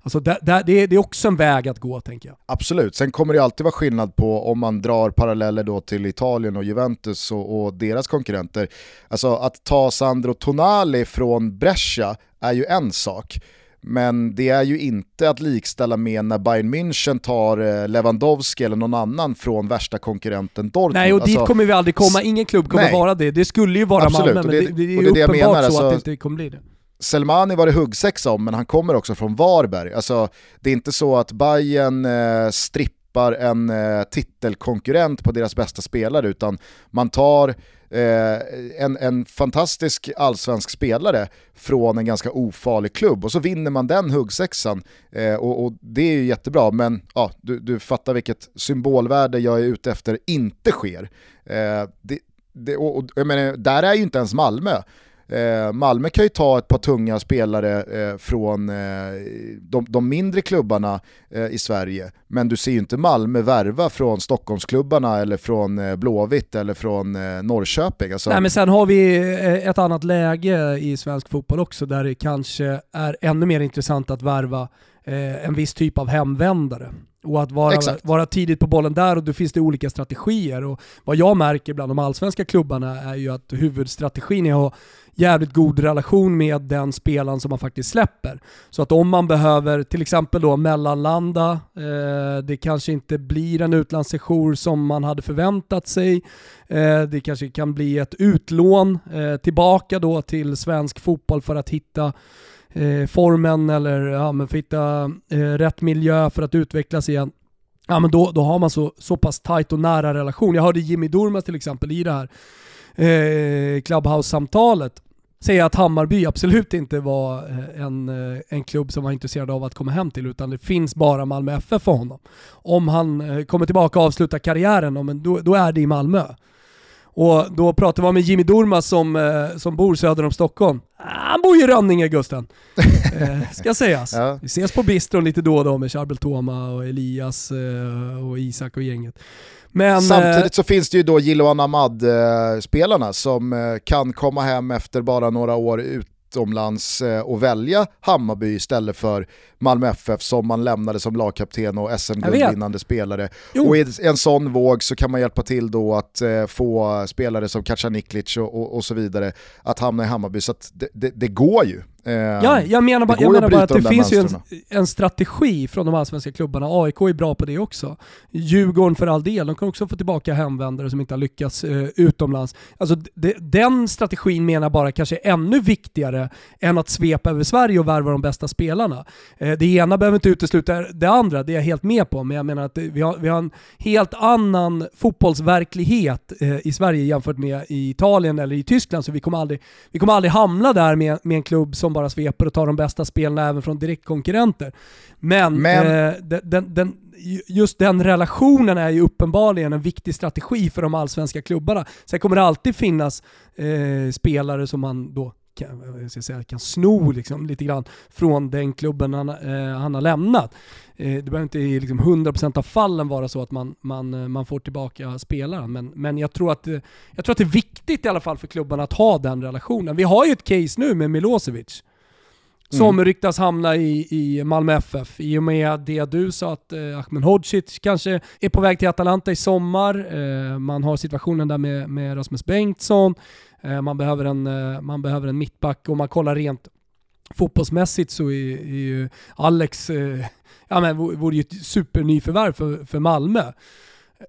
Alltså det, det, det, är också en väg att gå tänker jag. Absolut, sen kommer det alltid vara skillnad på om man drar paralleller då till Italien och Juventus och, och deras konkurrenter. Alltså att ta Sandro Tonali från Brescia är ju en sak. Men det är ju inte att likställa med när Bayern München tar eh, Lewandowski eller någon annan från värsta konkurrenten Dortmund. Nej, och dit alltså, kommer vi aldrig komma. Ingen klubb kommer nej. vara det. Det skulle ju vara Absolut, Malmö, men det, det, är ju uppenbart menar, så alltså, att det inte kommer bli det. Selmani var det huggsexa om, men han kommer också från Varberg. Alltså, det är inte så att Bayern eh, strippar en eh, titelkonkurrent på deras bästa spelare, utan man tar Eh, en, en fantastisk allsvensk spelare från en ganska ofarlig klubb och så vinner man den huggsexan eh, och, och, det är ju jättebra men ja, du, du fattar vilket symbolvärde jag är ute efter inte sker. Eh, det, det, och, och, jag menar, där är ju inte ens Malmö. Eh, Malmö kan ju ta ett par tunga spelare eh, från eh, de, de, mindre klubbarna eh, i Sverige, men du ser ju inte Malmö värva från Stockholmsklubbarna eller från eh, Blåvitt eller från eh, Norrköping. Alltså... Nej men sen har vi eh, ett annat läge i svensk fotboll också där det kanske är ännu mer intressant att värva en viss typ av hemvändare. Och att vara, vara tidigt på bollen där och då finns det olika strategier. Och vad jag märker bland de allsvenska klubbarna är ju att huvudstrategin är att jävligt god relation med den spelaren som man faktiskt släpper. Så att om man behöver till exempel då mellanlanda, eh, det kanske inte blir en utlandssession som man hade förväntat sig. Eh, det kanske kan bli ett utlån eh, tillbaka då till svensk fotboll för att hitta eh, formen eller ja, men för att hitta eh, rätt miljö för att utvecklas igen ja men då, då har man så, så pass tajt och nära relation. Jag hörde Jimmy Durmaz till exempel i det här eh, Clubhouse-samtalet säga att Hammarby absolut inte var eh, en, eh, en klubb som var intresserad av att komma hem till utan det finns bara Malmö FF för honom. Om han eh, kommer tillbaka och avslutar karriären, då, då är det i Malmö. Och då pratar man med Jimmy Durmaz som, som bor söder om Stockholm. Han bor ju i Rönninge Gusten. ska sägas. Ja. Vi ses på bistron lite då och då med Charbel Toma och Elias och Isak och gänget. Men, Samtidigt eh, så finns det ju då Jiloan Ahmad-spelarna som eh, kan komma hem efter bara några år utomlands eh, och välja Hammarby istället för Malmö FF som man lämnade som lagkapten och SM-guldvinnande spelare. Jo. Och i en sån våg så kan man hjälpa till då att få spelare som Kaca Niklic och, och, och, så vidare att hamna i Hammarby. Så det, det, det, går ju. Eh, ja, jag menar bara, jag menar bara att det finns ju en, en, strategi från de allsvenska klubbarna. AIK är bra på det också. Djurgården för all del, de kan också få tillbaka hemvändare som inte har lyckats eh, utomlands. Alltså, de, den strategin menar bara kanske är ännu viktigare än att svepa över Sverige och värva de bästa spelarna. Eh, det ena behöver inte utesluta det andra, det är jag helt med på, men jag menar att vi har, vi har en helt annan fotbollsverklighet eh, i Sverige jämfört med i Italien eller i Tyskland, så vi kommer aldrig, vi kommer aldrig hamna där med, med en klubb som som bara sveper och tar de bästa spelarna även från direktkonkurrenter. Men, Men... Eh, den, den, just den relationen är ju uppenbarligen en viktig strategi för de allsvenska klubbarna. Sen kommer det alltid finnas eh, spelare som man då kan, jag ska säga, kan sno liksom, lite grann från den klubben han, eh, han har lämnat. Eh, det behöver inte i liksom 100% av fallen vara så att man, man, eh, man får tillbaka spelaren, men, men jag, tror att, eh, jag tror att det är viktigt i alla fall för klubbarna att ha den relationen. Vi har ju ett case nu med Milosevic som mm. ryktas hamna i, i Malmö FF. I och med det du sa att eh, Ahmed Hodzic kanske är på väg till Atalanta i sommar. Eh, man har situationen där med, med Rasmus Bengtsson. Eh, man, behöver en, eh, man behöver en mittback. Om man kollar rent fotbollsmässigt så är, är ju Alex, eh, ja men vore ju ett supernyförvärv för, för Malmö.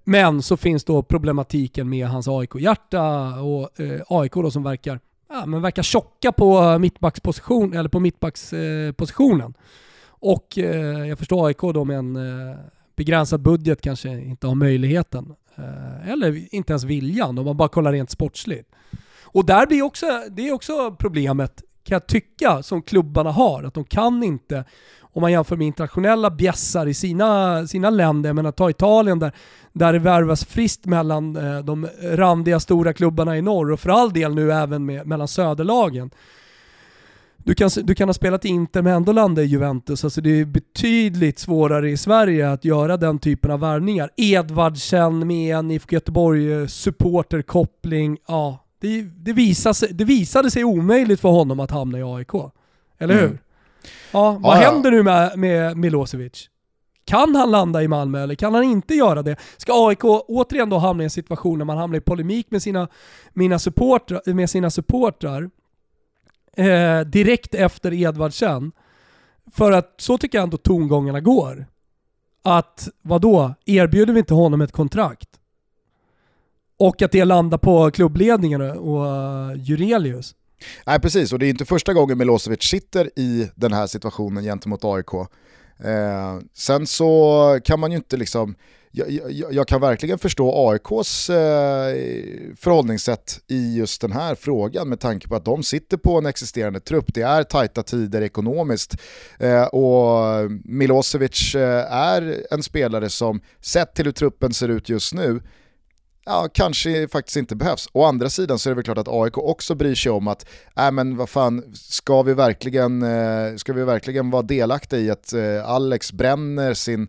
Men så finns då problematiken med hans AIK-hjärta och eh, AIK då som verkar ja, men verkar tjocka på eh, mittbacksposition, eller på mittbackspositionen. Eh, och eh, jag förstår AIK då med en eh, begränsad budget kanske inte har möjligheten. Eh, eller inte ens viljan om man bara kollar rent sportsligt. Och där blir också, det är också problemet kan jag tycka som klubbarna har. Att de kan inte om man jämför med internationella bjässar i sina, sina länder, jag menar ta Italien där, där det värvas friskt mellan eh, de randiga stora klubbarna i norr och för all del nu även med, mellan söderlagen. Du kan, du kan ha spelat Inter men ändå landa i Juventus. Alltså det är betydligt svårare i Sverige att göra den typen av värvningar. Edvardsen med en IFK Göteborg eh, supporterkoppling, Ja, det, det, visade, det visade sig omöjligt för honom att hamna i AIK. Eller hur? Mm. Ja, vad ja, händer nu med, med Milosevic? Kan han landa i Malmö eller kan han inte göra det? Ska AIK återigen då hamna i en situation där man hamnar i polemik med sina, mina supportrar, med sina supportrar eh, direkt efter Edvardsen? För att så tycker jag ändå tongångarna går. Att vadå, erbjuder vi inte honom ett kontrakt? Och att det landar på klubbledningen och uh, Jurelius. Nej precis, och det är inte första gången Milosevic sitter i den här situationen gentemot AIK. Eh, sen så kan man ju inte liksom, jag, jag, jag kan verkligen förstå AIKs eh, förhållningssätt i just den här frågan med tanke på att de sitter på en existerande trupp. Det är tajta tider ekonomiskt eh, och Milosevic eh, är en spelare som sett till hur truppen ser ut just nu ja, kanske faktiskt inte behövs. Å andra sidan så är det väl klart att AIK också bryr sig om att, äh, men vad fan, ska vi verkligen, eh, ska vi verkligen vara delaktiga i att eh, Alex bränner sin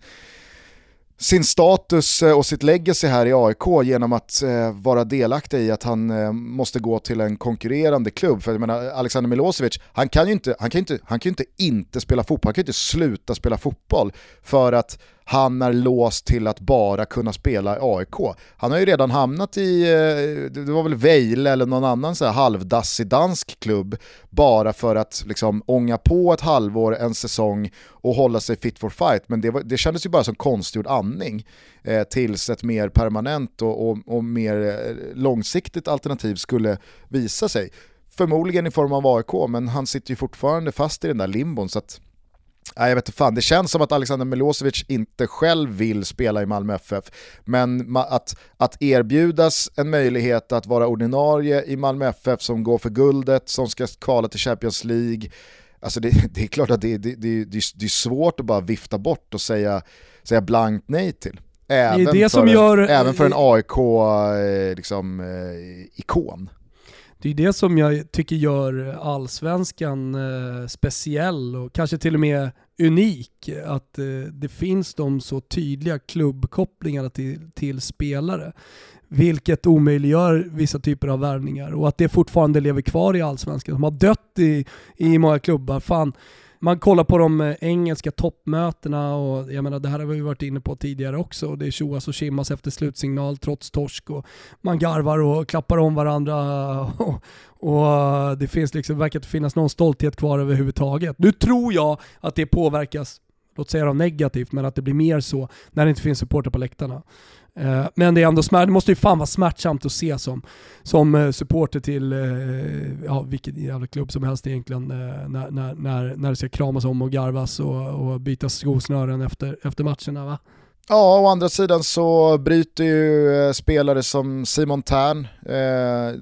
sin status eh, och sitt legacy här i AIK genom att eh, vara delaktig i att han eh, måste gå till en konkurrerande klubb. För jag menar, Alexander Milosevic, han kan ju inte, han kan inte, han kan inte, inte spela fotboll, han kan ju inte sluta spela fotboll för att han är låst till att bara kunna spela i AIK. Han har ju redan hamnat i, eh, det var väl Vejle eller någon annan så här halvdassig dansk klubb bara för att liksom ånga på ett halvår, en säsong och hålla sig fit for fight. Men det, var, det kändes ju bara som konstgjord andning eh, tills ett mer permanent och, och, och mer eh, långsiktigt alternativ skulle visa sig. Förmodligen i form av AIK, men han sitter ju fortfarande fast i den där limbon så att Nej, jag vet inte fan, det känns som att Alexander Milosevic inte själv vill spela i Malmö FF. Men att, att erbjudas en möjlighet att vara ordinarie i Malmö FF som går för guldet, som ska kvala till Champions League. Alltså det, det är klart att det, det, det, det, är svåt att bara vifta bort och säga, säga blankt nej till. Även, för, gör... även för en AIK-ikon. Eh, liksom, eh, det är det som jag tycker gör allsvenskan eh, speciell och kanske till och med unik. Att eh, det finns de så tydliga klubbkopplingarna till, till spelare. Vilket omöjliggör vissa typer av värvningar och att det fortfarande lever kvar i allsvenskan. De har dött i, i många klubbar. Fan, man kollar på de eh, engelska toppmötena och jag menar det här har vi varit inne på tidigare också. Det är tjoas och tjimmas efter slutsignal trots torsk och man garvar och klappar om varandra och, och det finns liksom, verkar inte finnas någon stolthet kvar överhuvudtaget. Nu tror jag att det påverkas, låt säga negativt, men att det blir mer så när det inte finns supporter på läktarna. Eh, men det är ändå smärt, det måste ju fan vara smärtsamt att se som, som eh, supporter till eh, ja, vilken jävla klubb som helst egentligen när, när, när, när det ska kramas om och garvas och, och bytas skosnören efter, efter matcherna. Va? Ja, å andra sidan så bryter ju spelare som Simon Tern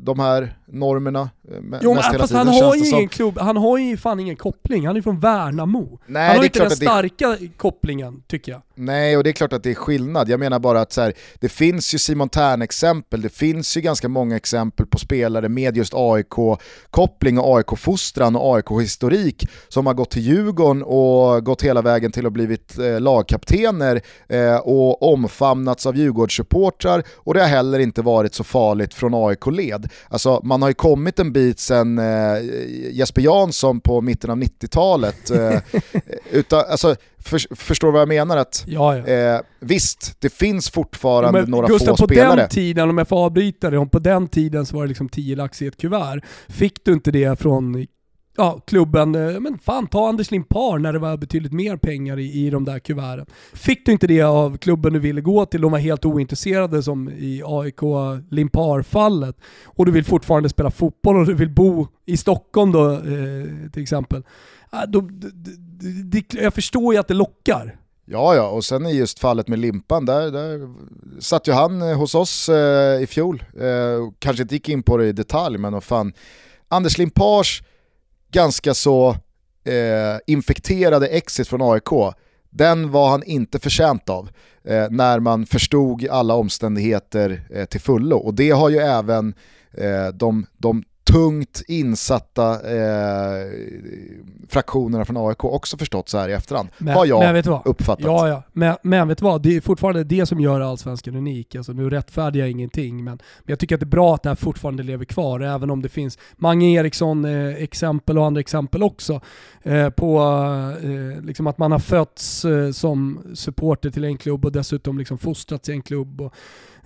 de här normerna eh, jo, mest hela tiden. Han har, ju ingen klubb, han har ju fan ingen koppling, han är från Värnamo. Nej, han har inte den starka det... kopplingen, tycker jag. Nej, och det är klart att det är skillnad. Jag menar bara att så här, det finns ju Simon Tern-exempel, det finns ju ganska många exempel på spelare med just AIK-koppling och AIK-fostran och AIK-historik som har gått till Djurgården och gått hela vägen till att blivit eh, lagkaptener eh, och omfamnats av Djurgårdssupportrar och det har heller inte varit så farligt från AIK-led. Alltså man har ju kommit en bit sen eh, Jesper Jansson på mitten av 90-talet. Eh, utan, alltså, för, förstår du vad jag menar? Att, ja, ja. Eh, visst, det finns fortfarande ja, några Gustav, få spelare. på den tiden, om jag får avbryta det, på den tiden så var det liksom 10 lax i ett kuvert. Fick du inte det från ja, klubben, eh, men fan ta Anders Limpar när det var betydligt mer pengar i, i de där kuverten. Fick du inte det av klubben du ville gå till, de var helt ointresserade som i AIK Limpar-fallet, och du vill fortfarande spela fotboll och du vill bo i Stockholm då eh, till exempel. Ah, då, jag förstår ju att det lockar. Ja, ja, och sen i just fallet med Limpan, där, där satt ju han eh, hos oss eh, i fjol. Eh, kanske inte gick in på det i detalj, men vad fan. Anders Limpars ganska så eh, infekterade exit från AIK, den var han inte förtjänt av eh, när man förstod alla omständigheter eh, till fullo. Och det har ju även eh, de, de tungt insatta eh, fraktionerna från AIK också förstått så här i efterhand. Men, har jag men vet vad? uppfattat. Ja, ja. Men, men vet du vad? Det är fortfarande det som gör Allsvenskan unik. Alltså, nu rättfärdigar jag ingenting, men, men jag tycker att det är bra att det här fortfarande lever kvar, även om det finns Mange Eriksson eh, exempel och andra exempel också eh, på eh, liksom att man har fötts eh, som supporter till en klubb och dessutom liksom fostrats i en klubb. Och,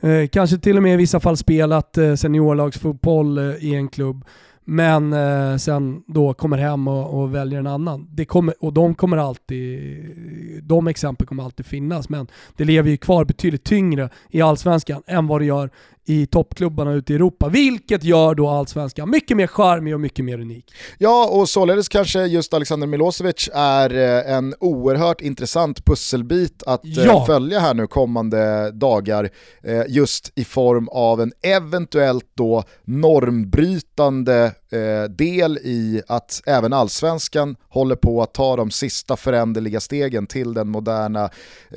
Eh, kanske till och med i vissa fall spelat eh, seniorlagsfotboll eh, i en klubb men eh, sen då kommer hem och, och, väljer en annan. Det kommer, och de kommer alltid, de exempel kommer alltid finnas, men det lever ju kvar betydligt tyngre i allsvenskan än vad det gör i toppklubbarna ute i Europa. Vilket gör då allsvenskan mycket mer charmig och mycket mer unik. Ja, och således kanske just Alexander Milosevic är eh, en oerhört intressant pusselbit att eh, ja. följa här nu kommande dagar. Eh, just i form av en eventuellt då normbrytande del i att även allsvenskan håller på att ta de sista föränderliga stegen till den moderna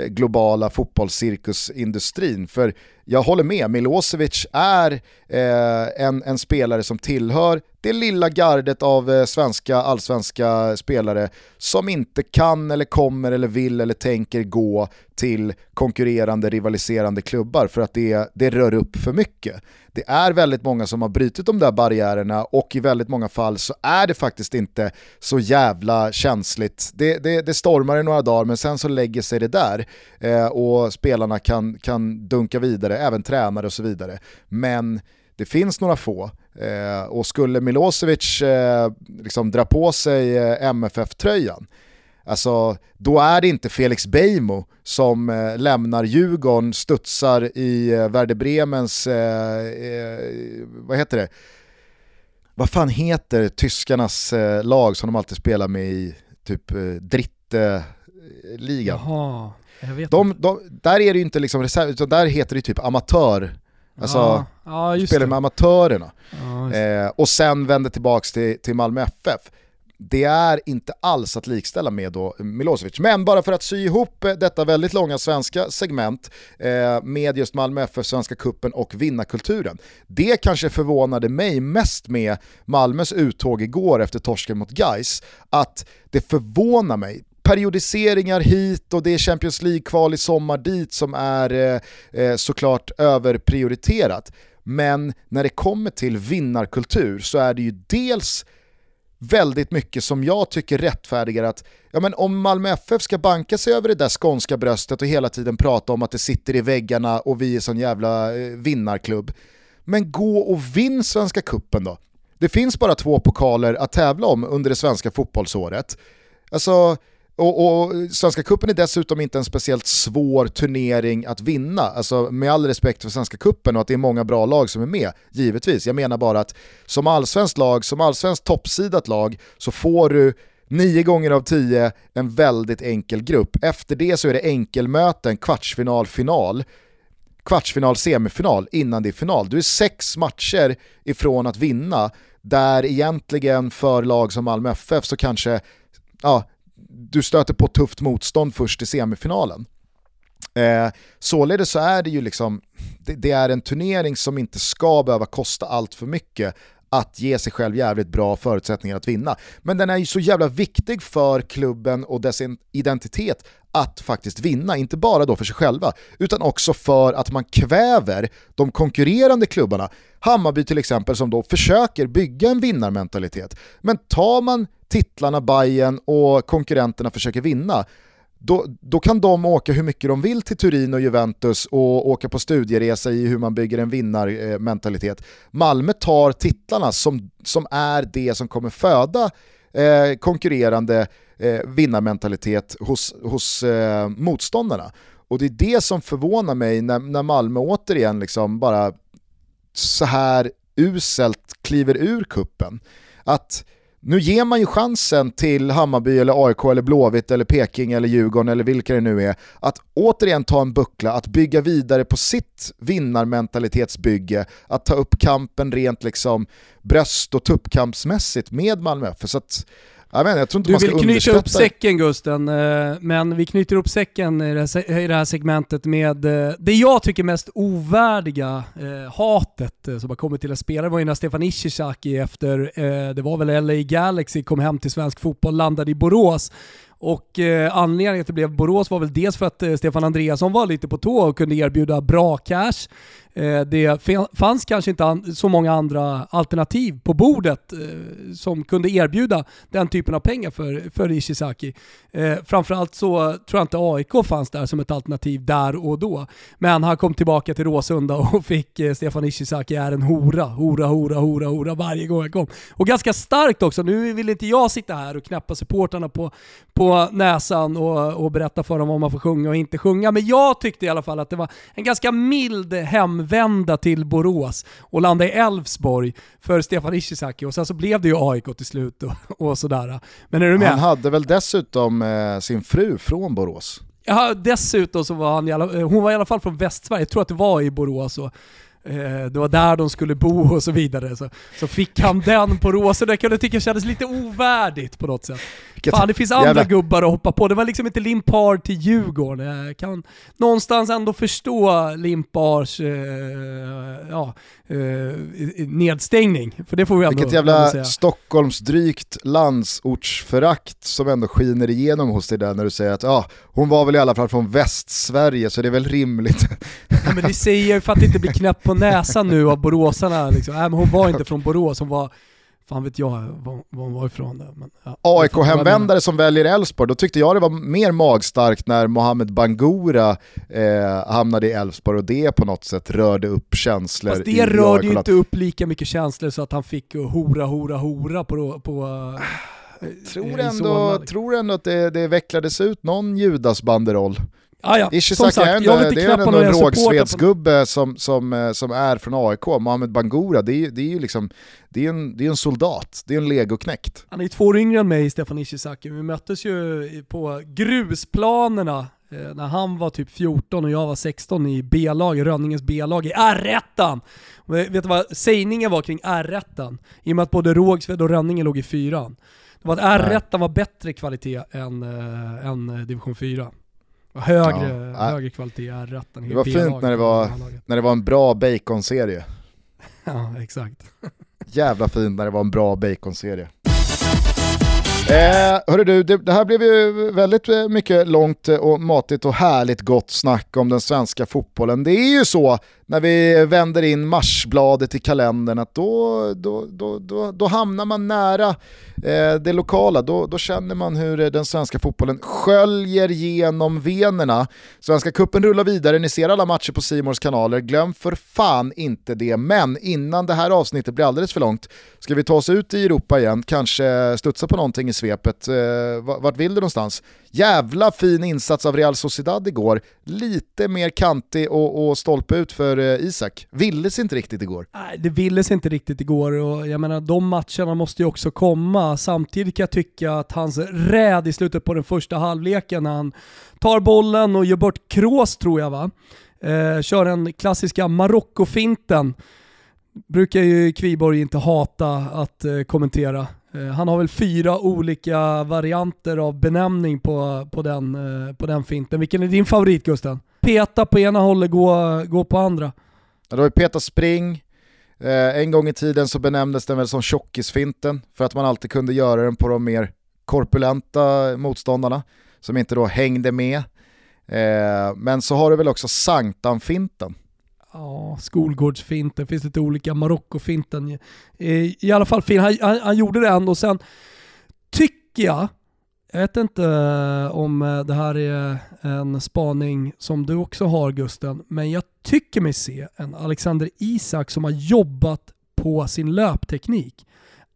globala fotbollscirkusindustrin. För jag håller med, Milosevic är eh, en, en spelare som tillhör det lilla gardet av eh, svenska allsvenska spelare som inte kan eller kommer eller vill eller tänker gå till konkurrerande rivaliserande klubbar för att det, det rör upp för mycket. Det är väldigt många som har brutit de där barriärerna och i väldigt många fall så är det faktiskt inte så jävla känsligt. Det, det, det stormar i några dagar men sen så lägger sig det där eh, och spelarna kan, kan dunka vidare, även tränare och så vidare. Men det finns några få eh, och skulle Milosevic eh, liksom dra på sig eh, MFF-tröjan Alltså, då är det inte Felix Beijmo som eh, lämnar Djurgården, studsar i eh, Werder Bremens, eh, eh, vad heter det? Vad fan heter tyskarnas lag som de alltid spelar med i typ eh, Dritte-ligan? Jaha, jag vet de, de, Där är det ju inte liksom reserv, utan där heter det typ amatör. Alltså, ja, ja, spelar med amatörerna. Ja, eh, och sen vänder tillbaka till, till Malmö FF det är inte alls att likställa med då Milosevic. Men bara för att sy ihop eh, detta väldigt långa svenska segment eh, med just Malmö FF, Svenska Kuppen och vinnarkulturen. Det kanske förvånade mig mest med Malmös uttåg igår efter torsken mot Geis att det förvånar mig periodiseringar hit och det är Champions League-kval i sommar dit som är eh, eh såklart överprioriterat. Men när det kommer till vinnarkultur så är det ju dels väldigt mycket som jag tycker rättfärdigar att ja, men om Malmö FF ska banka sig över det där skånska bröstet och hela tiden prata om att det sitter i väggarna och vi är sån jävla eh, vinnarklubb. Men gå och vinn Svenska Kuppen då. Det finns bara två pokaler att tävla om under det svenska fotbollsåret. Alltså, och, och Svenska Kuppen är dessutom inte en speciellt svår turnering att vinna. Alltså med all respekt för Svenska Kuppen och att det är många bra lag som är med, givetvis. Jag menar bara att som allsvenskt lag, som allsvenskt toppsidat lag, så får du nio gånger av tio en väldigt enkel grupp. Efter det så är det enkelmöten, kvartsfinal, final kvartsfinal, semifinal innan det är final. Du är sex matcher ifrån att vinna, där egentligen för lag som Malmö FF så kanske ja, du stöter på tufft motstånd först i semifinalen. Eh, således så är det ju liksom, det, det, är en turnering som inte ska behöva kosta allt för mycket att ge sig själv jävligt bra förutsättningar att vinna. Men den är ju så jävla viktig för klubben och dess identitet att faktiskt vinna, inte bara då för sig själva, utan också för att man kväver de konkurrerande klubbarna. Hammarby till exempel som då försöker bygga en vinnarmentalitet. Men tar man titlarna Bayern och konkurrenterna försöker vinna, då, då, kan de åka hur mycket de vill till Turin och Juventus och åka på studieresa i hur man bygger en vinnarmentalitet. Malmö tar titlarna som, som är det som kommer föda eh, konkurrerande eh, vinnarmentalitet hos, hos eh, motståndarna. Och det är det som förvånar mig när, när Malmö återigen liksom bara så här uselt kliver ur kuppen. Att nu ger man ju chansen till Hammarby, eller AIK, eller Blåvitt, eller Peking, eller Djurgården, eller vilka det nu är, att återigen ta en buckla, att bygga vidare på sitt vinnarmentalitetsbygge, att ta upp kampen rent liksom bröst och tuppkampsmässigt med Malmö FF. Så att, jag, vet, jag tror inte du man vill knyta upp säcken Gusten, eh, men vi knyter upp säcken i det här segmentet med eh, det jag tycker mest ovärdiga eh, hatet som har kommit till en spelare var ju när Stefan Ishizaki efter, det var väl LA Galaxy, kom hem till svensk fotboll, landade i Borås och eh, anledningen till att det blev Borås var väl dels för att eh, Stefan Andreasson var lite på tå och kunde erbjuda bra cash. Eh, det fanns kanske inte så många andra alternativ på bordet eh, som kunde erbjuda den typen av pengar för, för Ishizaki. Eh, framförallt så tror jag inte AIK fanns där som ett alternativ där och då. Men han kom tillbaka till Råsunda och fick eh, Stefan Ishizaki är en hora, hora, hora, hora, hora varje gång han kom. Och ganska starkt också, nu vill inte jag sitta här och knäppa supportarna på, på på näsan och, och berätta för dem vad man får sjunga och inte sjunga. Men jag tyckte i alla fall att det var en ganska mild hemvända till Borås och landa i Elfsborg för Stefan Ishizaki och sen så blev det ju AIK till slut och, och sådär. Men är du med? Han hade väl dessutom eh, sin fru från Borås? Ja, dessutom så var han, i alla, hon var i alla fall från Västsverige, jag tror att det var i Borås. Och, Eh, det var där de skulle bo och så vidare. Så, så fick han den på Råsö, det kunde jag tycka kändes lite ovärdigt på något sätt. Fan det finns andra jävla... gubbar att hoppa på, det var liksom inte Limpar till Djurgården. Jag kan någonstans ändå förstå Limpars eh, ja, eh, nedstängning, för det får vi ändå Vilket jävla Stockholmsdrygt landsortsförakt som ändå skiner igenom hos dig där när du säger att ah, hon var väl i alla fall från Västsverige så det är väl rimligt. Ja, men det säger jag för att inte bli knäpp på näsan nu av boråsarna. Liksom. Äh, men hon var inte från Borås, hon var fan vet jag var, var hon var ifrån. Där. Men, ja, AIK-hemvändare som väljer Elfsborg, då tyckte jag det var mer magstarkt när Mohamed Bangura eh, hamnade i Elfsborg och det på något sätt rörde upp känslor. Fast det rörde ju inte upp lika mycket känslor så att han fick hora, hora, hora på, på eh, tror ändå, tror ändå att det, det vecklades ut någon Judasbanderoll. Ah, ja. Ishizaki sagt, är ändå, det är en rågsvedsgubbe som, som, eh, som är från AIK, Mohamed Bangura, det är, det är ju liksom, det är en, det är en soldat, det är en legoknäckt. Han är ju två år yngre än mig, Stefan Ishizaki. Vi möttes ju på grusplanerna eh, när han var typ 14 och jag var 16 i B-lag, Rönningens B-lag i R1. Vet du vad sägningen var kring R1? I och med att både Rågsved och Rönningen låg i fyran. Det var att R1 var bättre kvalitet än, äh, än division 4. Högre, ja. högre kvalitet är rätten. Det var fint när det var, när det var en bra baconserie. ja, exakt. Jävla fint när det var en bra baconserie. Eh, hörru du, det, det, här blev ju väldigt eh, mycket långt och matigt och härligt gott snack om den svenska fotbollen. Det är ju så när vi vänder in marsbladet i kalendern att då, då, då, då, då hamnar man nära eh, det lokala. Då, då känner man hur eh, den svenska fotbollen sköljer genom venerna. Svenska kuppen rullar vidare, ni ser alla matcher på Simors kanaler. Glöm för fan inte det. Men innan det här avsnittet blir alldeles för långt ska vi ta oss ut i Europa igen, kanske studsa på någonting i svepet. Eh, vart vill du någonstans? Jävla fin insats av Real Sociedad igår. Lite mer kantig och, och stolpe ut för eh, Isak. Villes inte riktigt igår. Nej, det villes inte riktigt igår och jag menar de matcherna måste ju också komma. Samtidigt kan jag tycka att hans räd i slutet på den första halvleken när han tar bollen och gör bort Kroos tror jag va. Eh, kör den klassiska Marocko-finten. Brukar ju Kviborg inte hata att eh, kommentera. Eh, han har väl fyra olika varianter av benämning på, på, den, eh, på den finten. Vilken är din favorit Gusten? Peta på ena hållet, gå, gå på andra. Ja, det var ju peta spring, eh, en gång i tiden så benämndes den väl som tjockisfinten för att man alltid kunde göra den på de mer korpulenta motståndarna som inte då hängde med. men så har du väl också sanktanfinten ja, skolgårdsfinten, finns lite olika, Marocko-finten. I, I alla fall fin, han, han, han gjorde den och sen tycker jag, jag vet inte eh, om eh, det här är eh, en spaning som du också har Gusten, men jag tycker mig se en Alexander Isak som har jobbat på sin löpteknik.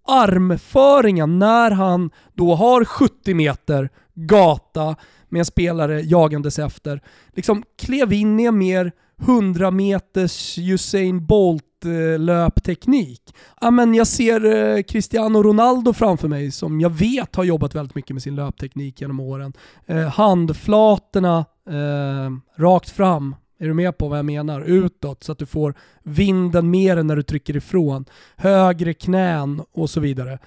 Armföringen när han då har 70 meter gata med en spelare jagandes efter, liksom klev in i en mer 100 meters Usain Bolt löpteknik. Ja, men jag ser eh, Cristiano Ronaldo framför mig som jag vet har jobbat väldigt mycket med sin löpteknik genom åren. Eh, handflatorna eh, rakt fram, är du med på vad jag menar? Utåt så att du får vinden mer än när du trycker ifrån. Högre knän och så vidare.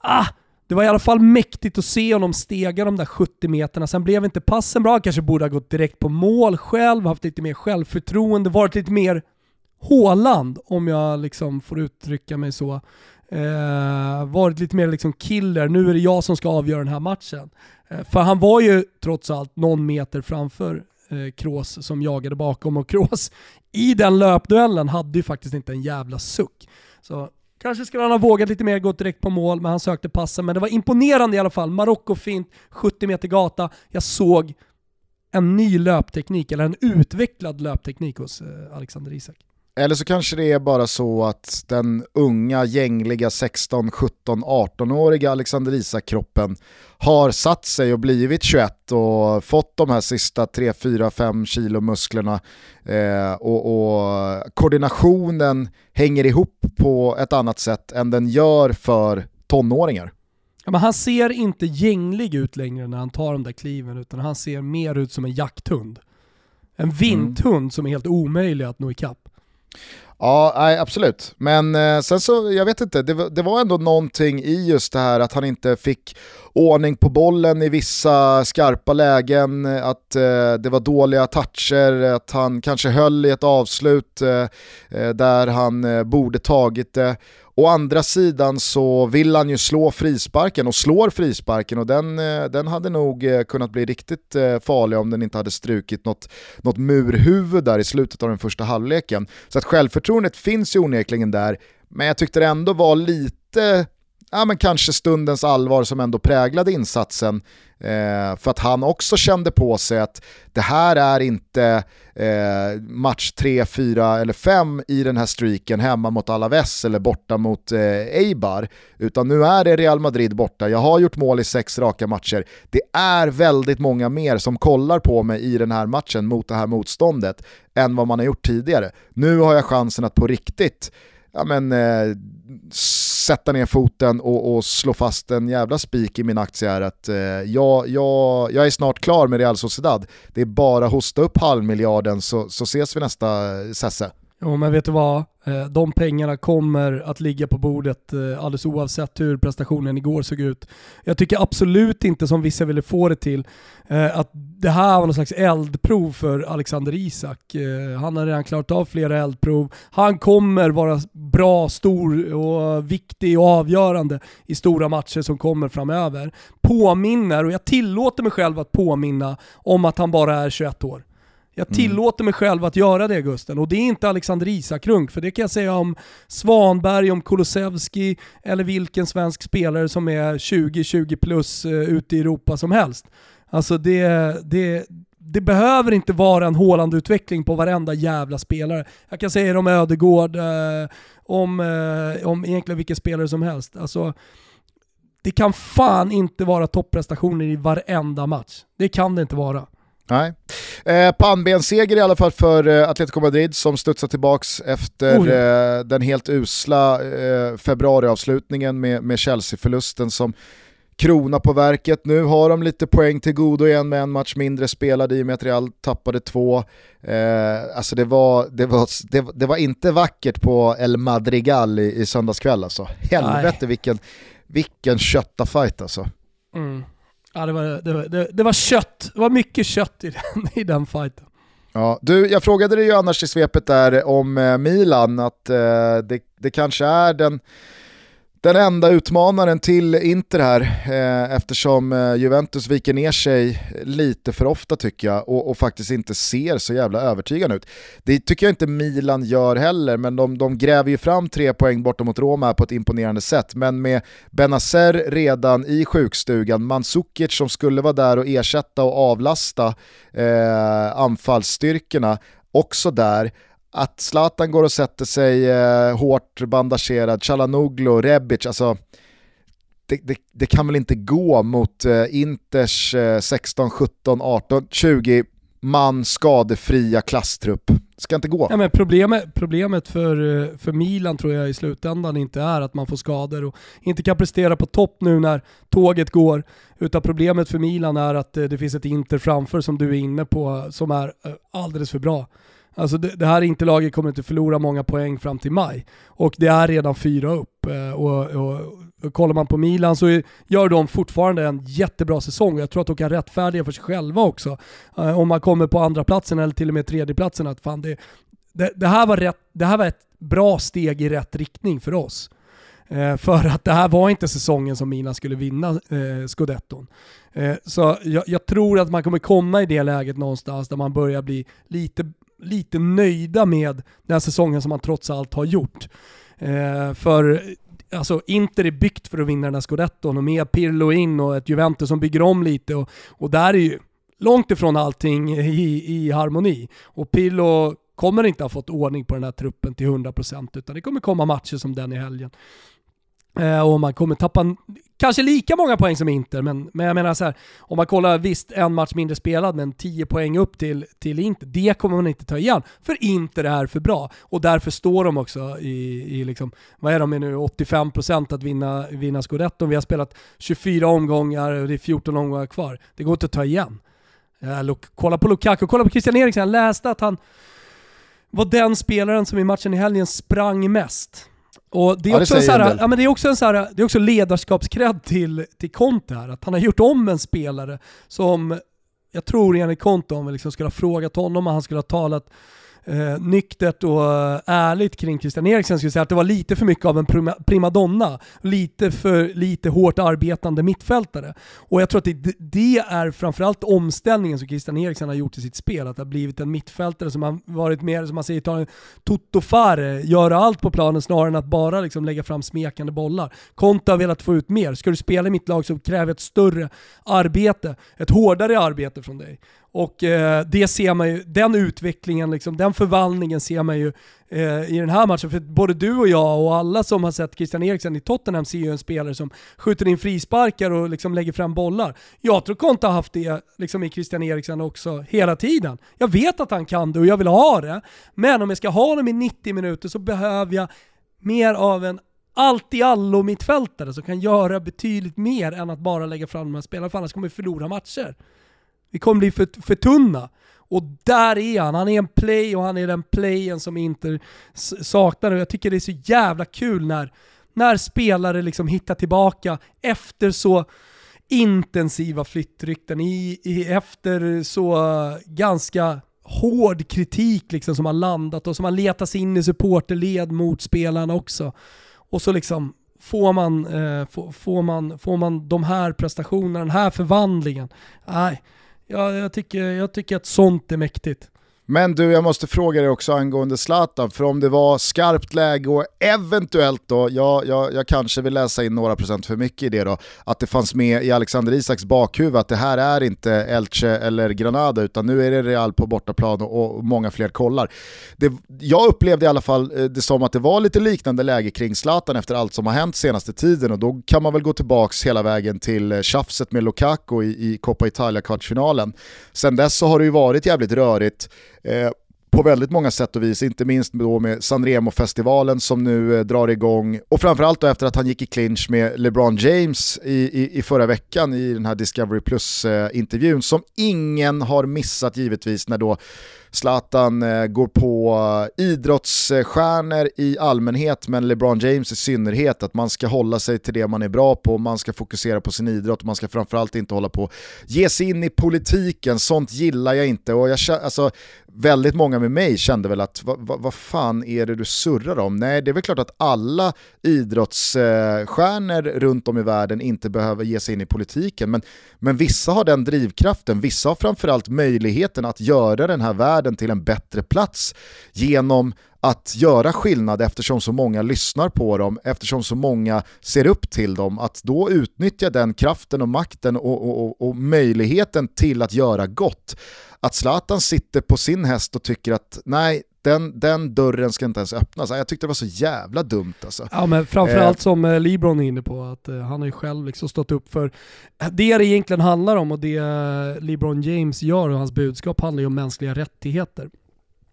Ah, det var i alla fall mäktigt att se honom stega de där 70 meterna. Sen blev inte passen bra, kanske borde ha gått direkt på mål själv, haft lite mer självförtroende, varit lite mer Håland om jag liksom får uttrycka mig så. Eh, varit lite mer liksom killer, nu är det jag som ska avgöra den här matchen. Eh, för han var ju trots allt någon meter framför eh, Kroos som jagade bakom och Kroos i den löpduellen hade ju faktiskt inte en jävla suck. Så Kanske skulle han ha vågat lite mer, gått direkt på mål, men han sökte passen. Men det var imponerande i alla fall. Marocko fint, 70 meter gata. Jag såg en ny löpteknik, eller en utvecklad löpteknik hos eh, Alexander Isak. Eller så kanske det är bara så att den unga, gängliga 16, 17, 18-åriga Alexander Isak-kroppen har satt sig och blivit 21 och fått de här sista 3, 4, 5 kilo musklerna eh, och, och, koordinationen hänger ihop på ett annat sätt än den gör för tonåringar. Ja, men han ser inte gänglig ut längre när han tar de där kliven utan han ser mer ut som en jakthund. En vinthund mm. som är helt omöjlig att nå ikapp. Ja, nej, absolut. Men eh, sen så, jag vet inte, det, det, var ändå någonting i just det här att han inte fick ordning på bollen i vissa skarpa lägen, eh, att eh, det var dåliga toucher, att han kanske höll i ett avslut eh, eh där han eh, borde tagit det. Å andra sidan så vill han ju slå frisparken och slår frisparken och den, eh, den hade nog eh, kunnat bli riktigt eh, farlig om den inte hade strukit något, något murhuvud där i slutet av den första halvleken. Så att självförtroendet finns ju onekligen där, men jag tyckte det ändå var lite ja, men kanske stundens allvar som ändå präglade insatsen. Eh, för att han också kände på sig att det här är inte eh, match 3, 4 eller 5 i den här streaken hemma mot Alaves eller borta mot eh, Eibar. Utan nu är det Real Madrid borta, jag har gjort mål i sex raka matcher. Det är väldigt många mer som kollar på mig i den här matchen mot det här motståndet än vad man har gjort tidigare. Nu har jag chansen att på riktigt ja, men, eh, sätta ner foten och, och, slå fast en jävla spik i min aktie är att eh, jag, jag, jag är snart klar med Real Sociedad. Det är bara att hosta upp halvmiljarden så, så ses vi nästa eh, Sesse. Jo men vet du vad? Eh, de pengarna kommer att ligga på bordet eh, alldeles oavsett hur prestationen igår såg ut. Jag tycker absolut inte som vissa ville få det till eh, att det här var någon slags eldprov för Alexander Isak. Han har redan klarat av flera eldprov. Han kommer vara bra, stor och viktig och avgörande i stora matcher som kommer framöver. Påminner, och jag tillåter mig själv att påminna om att han bara är 21 år. Jag mm. tillåter mig själv att göra det Gusten. Och det är inte Alexander Isakrunk, för det kan jag säga om Svanberg, om Kulusevski eller vilken svensk spelare som är 20-20 plus uh, ute i Europa som helst. Alltså det, det, det behöver inte vara en hålande utveckling på varenda jävla spelare. Jag kan säga om Ödegård, uh, om, uh, om egentligen vilken spelare som helst. Alltså, det kan fan inte vara topprestationer i varenda match. Det kan det inte vara. Nej. Eh, pannbenseger i alla fall för eh, Atletico Madrid som studsar tillbaks efter eh, den helt usla eh, februariavslutningen med, med Chelsea-förlusten som krona på verket. Nu har de lite poäng till godo igen med en match mindre spelad i och med att Real tappade två. Eh, alltså det var, det, var, det, det, var inte vackert på El Madrigal i, i söndagskväll alltså. Helvete vilken, vilken köttafight alltså. Mm. Ja, det, var, det, var, det, det var kött. Det var mycket kött i den, i den fighten. Ja, du, jag frågade dig ju annars i svepet där om eh, Milan, att eh, det, det kanske är den den enda utmanaren till Inter här eh, eftersom eh, Juventus viker ner sig lite för ofta tycker jag och, och, faktiskt inte ser så jävla övertygande ut. Det tycker jag inte Milan gör heller men de, de gräver ju fram tre poäng borta mot Roma på ett imponerande sätt men med Benazer redan i sjukstugan, Mandzukic som skulle vara där och ersätta och avlasta eh, anfallsstyrkorna också där att Zlatan går och sätter sig eh, hårt bandagerad, Chalanoglu, Rebic, alltså det, det, det, kan väl inte gå mot eh, Inters eh, 16, 17, 18, 20 man skadefria klasstrupp. Det ska inte gå. Ja, men problemet, problemet för, eh, för Milan tror jag i slutändan inte är att man får skador och inte kan prestera på topp nu när tåget går. Utan problemet för Milan är att eh, det finns ett Inter framför som du är inne på eh, som är alldeles för bra. Alltså det, det här Interlaget kommer inte förlora många poäng fram till maj. Och det är redan fyra upp. Eh, och, och, och kollar man på Milan så gör de fortfarande en jättebra säsong. och Jag tror att de kan rättfärdiga för sig själva också. Eh, om man kommer på andra platsen eller till och med tredje platsen att fan det, det, det, här var rätt, det här var ett bra steg i rätt riktning för oss. Eh, för att det här var inte säsongen som Milan skulle vinna eh, scudetton. Eh, så jag, jag, tror att man kommer komma i det läget någonstans där man börjar bli lite lite nöjda med den här säsongen som man trots allt har gjort. Eh, för alltså Inter är byggt för att vinna den här scudetton och med Pirlo in och ett Juventus som bygger om lite och, och där är ju långt ifrån allting i, i harmoni. Och Pirlo kommer inte ha fått ordning på den här truppen till 100% utan det kommer komma matcher som den i helgen. Eh, och man kommer tappa kanske lika många poäng som Inter, men, men jag menar så här, om man kollar, visst en match mindre spelad, men 10 poäng upp till, till Inter, det kommer man inte ta igen. För Inter är för bra, och därför står de också i, i liksom, vad är de nu, 85% att vinna, vinna scudetton. Vi har spelat 24 omgångar och det är 14 omgångar kvar. Det går inte att ta igen. Eh, kolla på Lukaku, kolla på Christian Eriksen, jag läste att han var den spelaren som i matchen i helgen sprang mest. Och det är, ja, också, det en här, ja, men det är också en så här, det är också ledarskapskredd till, till Conte här, att han har gjort om en spelare som, jag tror enligt Conte, om liksom skulle ha frågat honom och han skulle ha talat eh, nyktert och eh, ärligt kring Christian Eriksen skulle säga att det var lite för mycket av en prima, primadonna. Lite för lite hårt arbetande mittfältare. Och jag tror att det, det är framförallt omställningen som Christian Eriksen har gjort i sitt spel. Att det har blivit en mittfältare som har varit mer, som man säger, ta en tuttofare, göra allt på planen snarare än att bara liksom lägga fram smekande bollar. Konta har velat få ut mer. Ska du spela i mitt lag så kräver ett större arbete, ett hårdare arbete från dig. Och eh, det ser man ju, den utvecklingen, liksom, den förvandlingen ser man ju eh, i den här matchen. För både du och jag och alla som har sett Christian Eriksen i Tottenham ser ju en spelare som skjuter in frisparkar och liksom lägger fram bollar. Jag tror Conte har haft det liksom, i Christian Eriksen också hela tiden. Jag vet att han kan det och jag vill ha det. Men om jag ska ha honom i 90 minuter så behöver jag mer av en allt i allo mittfältare som kan göra betydligt mer än att bara lägga fram de här spelarna, för annars kommer vi förlora matcher. Vi kommer bli för, för tunna. Och där är han. Han är en play och han är den playen som Inter saknar. Och jag tycker det är så jävla kul när, när spelare liksom hittar tillbaka efter så intensiva flyttrykten, i, i, efter så ganska hård kritik liksom som har landat och som har letat sig in i supporterled mot spelarna också. Och så liksom får man, eh, får, får, man, får man de här prestationerna, den här förvandlingen. Nej, Ja, jag tycker, jag tycker att sånt är mäktigt. Men du, jag måste fråga dig också angående Zlatan, för om det var skarpt läge och eventuellt då, ja, ja, jag kanske vill läsa in några procent för mycket i det då, att det fanns med i Alexander Isaks bakhuvud att det här är inte Elche eller Granada utan nu är det Real på bortaplan och, och många fler kollar. Det, jag upplevde i alla fall eh, det som att det var lite liknande läge kring Zlatan efter allt som har hänt senaste tiden och då kan man väl gå tillbaka hela vägen till eh, tjafset med Lukaku i, i Coppa Italia-kvartsfinalen. Sen dess så har det ju varit jävligt rörigt Eh, på väldigt många sätt och vis, inte minst då med Sanremo-festivalen som nu eh, drar igång. Och framförallt då efter att han gick i clinch med LeBron James i, i, i förra veckan i den här Discovery Plus-intervjun eh, som ingen har missat givetvis när då Zlatan eh, går på eh, idrottsstjärnor i allmänhet men LeBron James i synnerhet att man ska hålla sig till det man är bra på, man ska fokusera på sin idrott, man ska framförallt inte hålla på ge sig in i politiken, sånt gillar jag inte. Och jag, alltså, väldigt många med mig kände väl att vad, va, va fan är det du surrar om? Nej, det är väl klart att alla idrottsstjärnor runt om i världen inte behöver ge sig in i politiken, men, men vissa har den drivkraften, vissa har framförallt möjligheten att göra den här världen till en bättre plats genom att göra skillnad eftersom så många lyssnar på dem, eftersom så många ser upp till dem, att då utnyttja den kraften och makten och, och, och, och möjligheten till att göra gott. Att Zlatan sitter på sin häst och tycker att nej, den, den dörren ska inte ens öppnas. Jag tyckte det var så jävla dumt alltså. Ja men framförallt eh. som eh, Libron är inne på, att uh, han har ju själv liksom stått upp för det det egentligen handlar om och det uh, Libron James gör och hans budskap handlar ju om mänskliga rättigheter.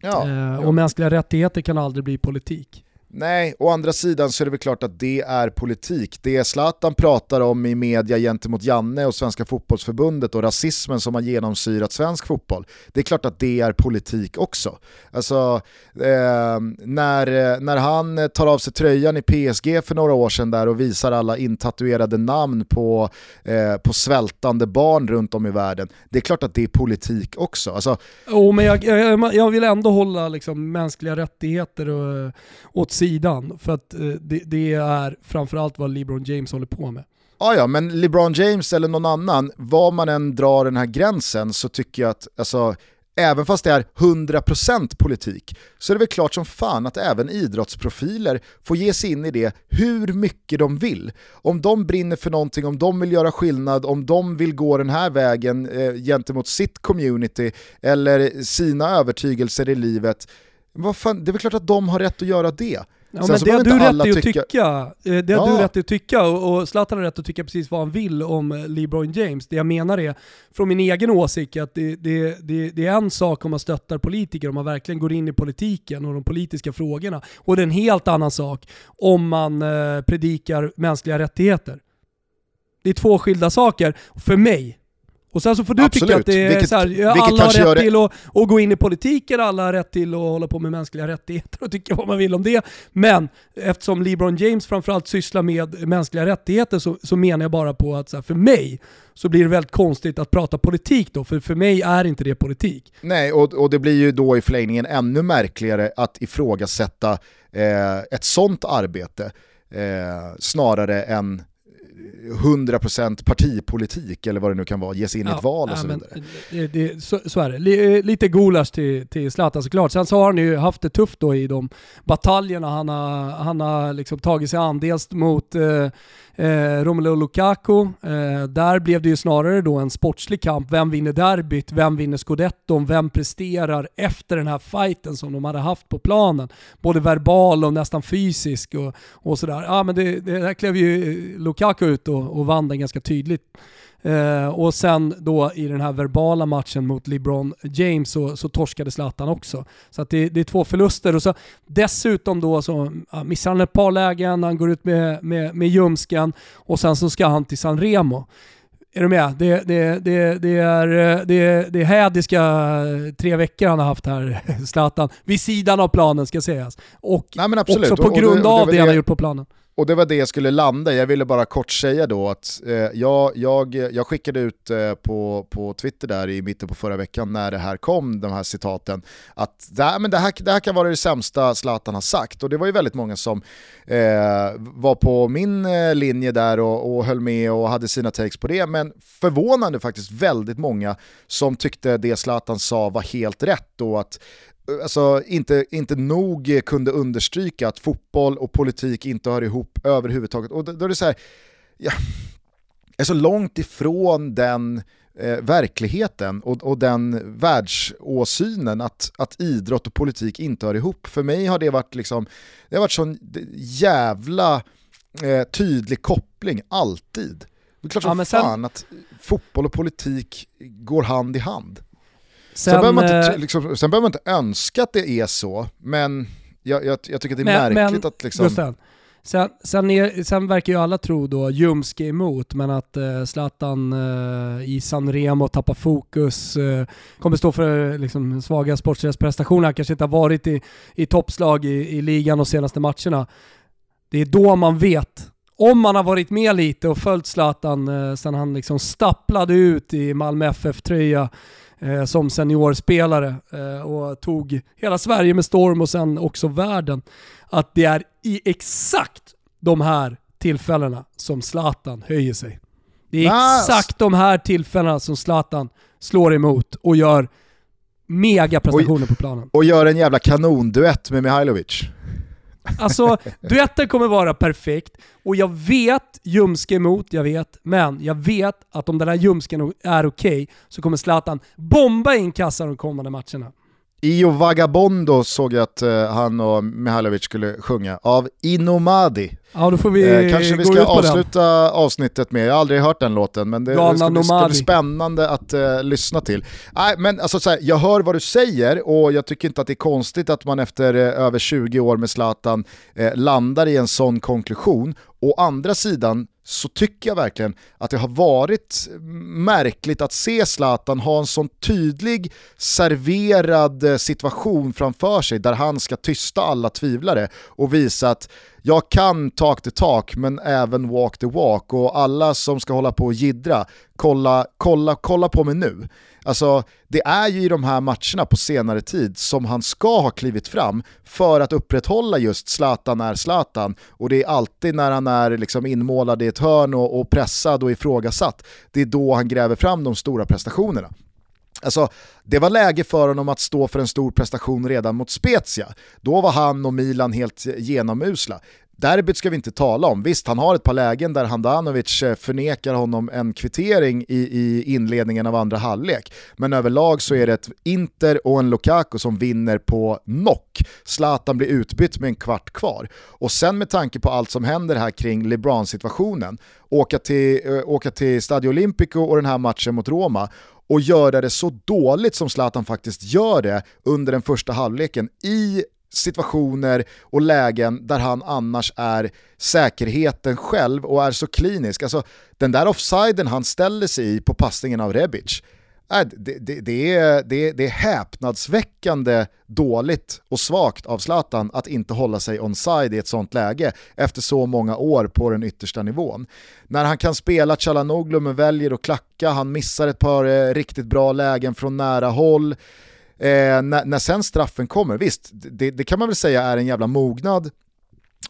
Ja, ja. Och mänskliga rättigheter kan aldrig bli politik. Nej, å andra sidan så är det väl klart att det är politik. Det Zlatan pratar om i media gentemot Janne och Svenska fotbollsförbundet och rasismen som har genomsyrat svensk fotboll, det är klart att det är politik också. Alltså, eh, när, när han tar av sig tröjan i PSG för några år sedan där och visar alla intatuerade namn på, eh, på svältande barn runt om i världen, det är klart att det är politik också. Alltså, oh, men jag, jag, jag vill ändå hålla liksom, mänskliga rättigheter och, åt sidan. För att eh, det, det, är framförallt vad LeBron James håller på med. Ja, ja, men LeBron James eller någon annan, var man än drar den här gränsen så tycker jag att alltså, även fast det är 100% politik, så är det väl klart som fan att även idrottsprofiler får ge sig in i det hur mycket de vill. Om de brinner för någonting, om de vill göra skillnad, om de vill gå den här vägen eh, gentemot sitt community eller sina övertygelser i livet, vad fan, det är väl klart att de har rätt att göra det. Ja, men det har du rätt att tycka. tycka. Eh, det har ja. du rätt att tycka och Zlatan har rätt att tycka precis vad han vill om eh, LeBron James. Det jag menar är, från min egen åsikt, att det, det, det, det, är en sak om man stöttar politiker, om man verkligen går in i politiken och de politiska frågorna. Och det är en helt annan sak om man eh, predikar mänskliga rättigheter. Det är två skilda saker. För mig, och sen så får du Absolut. tycka att det är vilket, så här, alla har rätt till att, att, gå in i politiken, alla har rätt till att hålla på med mänskliga rättigheter och tycka vad man vill om det. Men eftersom LeBron James framförallt sysslar med mänskliga rättigheter så, så menar jag bara på att här, för mig så blir det väldigt konstigt att prata politik då, för för mig är inte det politik. Nej, och, och det blir ju då i förlängningen ännu märkligare att ifrågasätta eh, ett sånt arbete eh, snarare än 100% partipolitik eller vad det nu kan vara, ge sig in ja, i ett val och ja, så vidare. Det, det, så, så, är det. Lite gulasch till, till Zlatan såklart. Sen så har han ju haft det tufft då i de bataljerna han har, han har liksom tagit sig an. Dels mot eh, eh, Romelu Lukaku. Eh, där blev det ju snarare då en sportslig kamp. Vem vinner derbyt? Vem vinner scudetton? Vem presterar efter den här fighten som de hade haft på planen? Både verbal och nästan fysisk och, och sådär. Ja men det, det där klev ju Lukaku ut och, och vann den ganska tydligt. Eh, och sen då i den här verbala matchen mot LeBron James så, så torskade Zlatan också. Så det, det, är två förluster. Och så dessutom då så ja, missar han ett par lägen, han går ut med, med, med ljumsken och sen så ska han till San Remo. Är du med? Det, det, det, det, är, det, det är hädiska tre veckor han har haft här, Zlatan. Vid sidan av planen ska sägas. Och Nej, också på grund av det han har gjort på planen. Och det var det jag skulle landa Jag ville bara kort säga då att eh, jag, jag, jag skickade ut eh, på, på Twitter där i mitten på förra veckan när det här kom, de här citaten, att det här, men det här, det här kan vara det sämsta Zlatan har sagt. Och det var ju väldigt många som eh, var på min eh, linje där och, och höll med och hade sina takes på det. Men förvånande faktiskt väldigt många som tyckte det Zlatan sa var helt rätt och att alltså, inte, inte nog kunde understryka att fotboll och politik inte hör ihop överhuvudtaget. Och då, är det så här, ja, är så långt ifrån den eh, verkligheten och, och den världsåsynen att, att idrott och politik inte hör ihop. För mig har det varit liksom, det har varit sån jävla eh, tydlig koppling, alltid. Det är klart som ja, sen... fan att fotboll och politik går hand i hand. Sen, sen, behöver man inte, eh, liksom, sen behöver man inte önska att det är så, men jag, jag, jag tycker det är men, märkligt men, att liksom... Gusten, sen, sen, är, sen, verkar ju alla tro då, ljumske emot, men att eh, Zlatan eh, i San Remo tappar fokus, eh, kommer stå för liksom, svaga sportsliga prestationer, kanske inte har varit i, i toppslag i, i ligan de senaste matcherna. Det är då man vet om man har varit med lite och följt Zlatan eh, sen han liksom stapplade ut i Malmö FF-tröja eh, som seniorspelare eh, och tog hela Sverige med storm och sen också världen. Att det är i exakt de här tillfällena som Zlatan höjer sig. Det är exakt de här tillfällena som Zlatan slår emot och gör mega prestationer på planen. Och gör en jävla kanonduett med Mihailovic. Alltså, duetten kommer vara perfekt och jag vet ljumske emot, jag vet, men jag vet att om den här ljumsken är okej okay, så kommer Zlatan bomba in kassan de kommande matcherna. Io Vagabondo såg jag att uh, han och Mihailovic skulle sjunga, av Inomadi. Ja, då får vi eh, Kanske vi ska avsluta avsnittet med, jag har aldrig hört den låten, men det, ska, bli, ska bli spännande att uh, lyssna till. Nej, men alltså, så här, jag hör vad du säger och jag tycker inte att det är konstigt att man efter uh, över 20 år med Zlatan uh, landar i en sån konklusion. Å andra sidan så tycker jag verkligen att det har varit märkligt att se Zlatan ha en sån tydlig serverad eh, situation framför sig där han ska tysta alla tvivlare och visa att jag kan talk the talk men även walk the walk och alla som ska hålla på och gidra, kolla, kolla, kolla på mig nu. Alltså, det är ju i de här matcherna på senare tid som han ska ha klivit fram för att upprätthålla just Zlatan är Zlatan och det är alltid när han är liksom inmålad i ett hörn och, och pressad och ifrågasatt, det är då han gräver fram de stora prestationerna. Alltså, det var läge för honom att stå för en stor prestation redan mot Spezia. Då var han och Milan helt genomusla Derbyt ska vi inte tala om. Visst, han har ett par lägen där Handanovic eh, förnekar honom en kvittering i, i inledningen av andra halvlek. Men överlag så är det ett Inter och en Lukaku som vinner på knock. Zlatan blir utbytt med en kvart kvar. Och sen med tanke på allt som händer här kring LeBron-situationen, åka till, äh, åka till Stadio Olimpico och den här matchen mot Roma och göra det så dåligt som Zlatan faktiskt gör det under den första halvleken i situationer och lägen där han annars är säkerheten själv och är så klinisk. Alltså den där offsiden han ställer sig i på passningen av Rebic, äh, det, det, det, är, det, det är häpnadsväckande dåligt och svagt av Zlatan att inte hålla sig onside i ett sånt läge efter så många år på den yttersta nivån. När han kan spela Chalanoglu men väljer att klacka, han missar ett par eh, riktigt bra lägen från nära håll, Eh, när, när sen straffen kommer, visst, det, det, kan man väl säga är en jävla mognad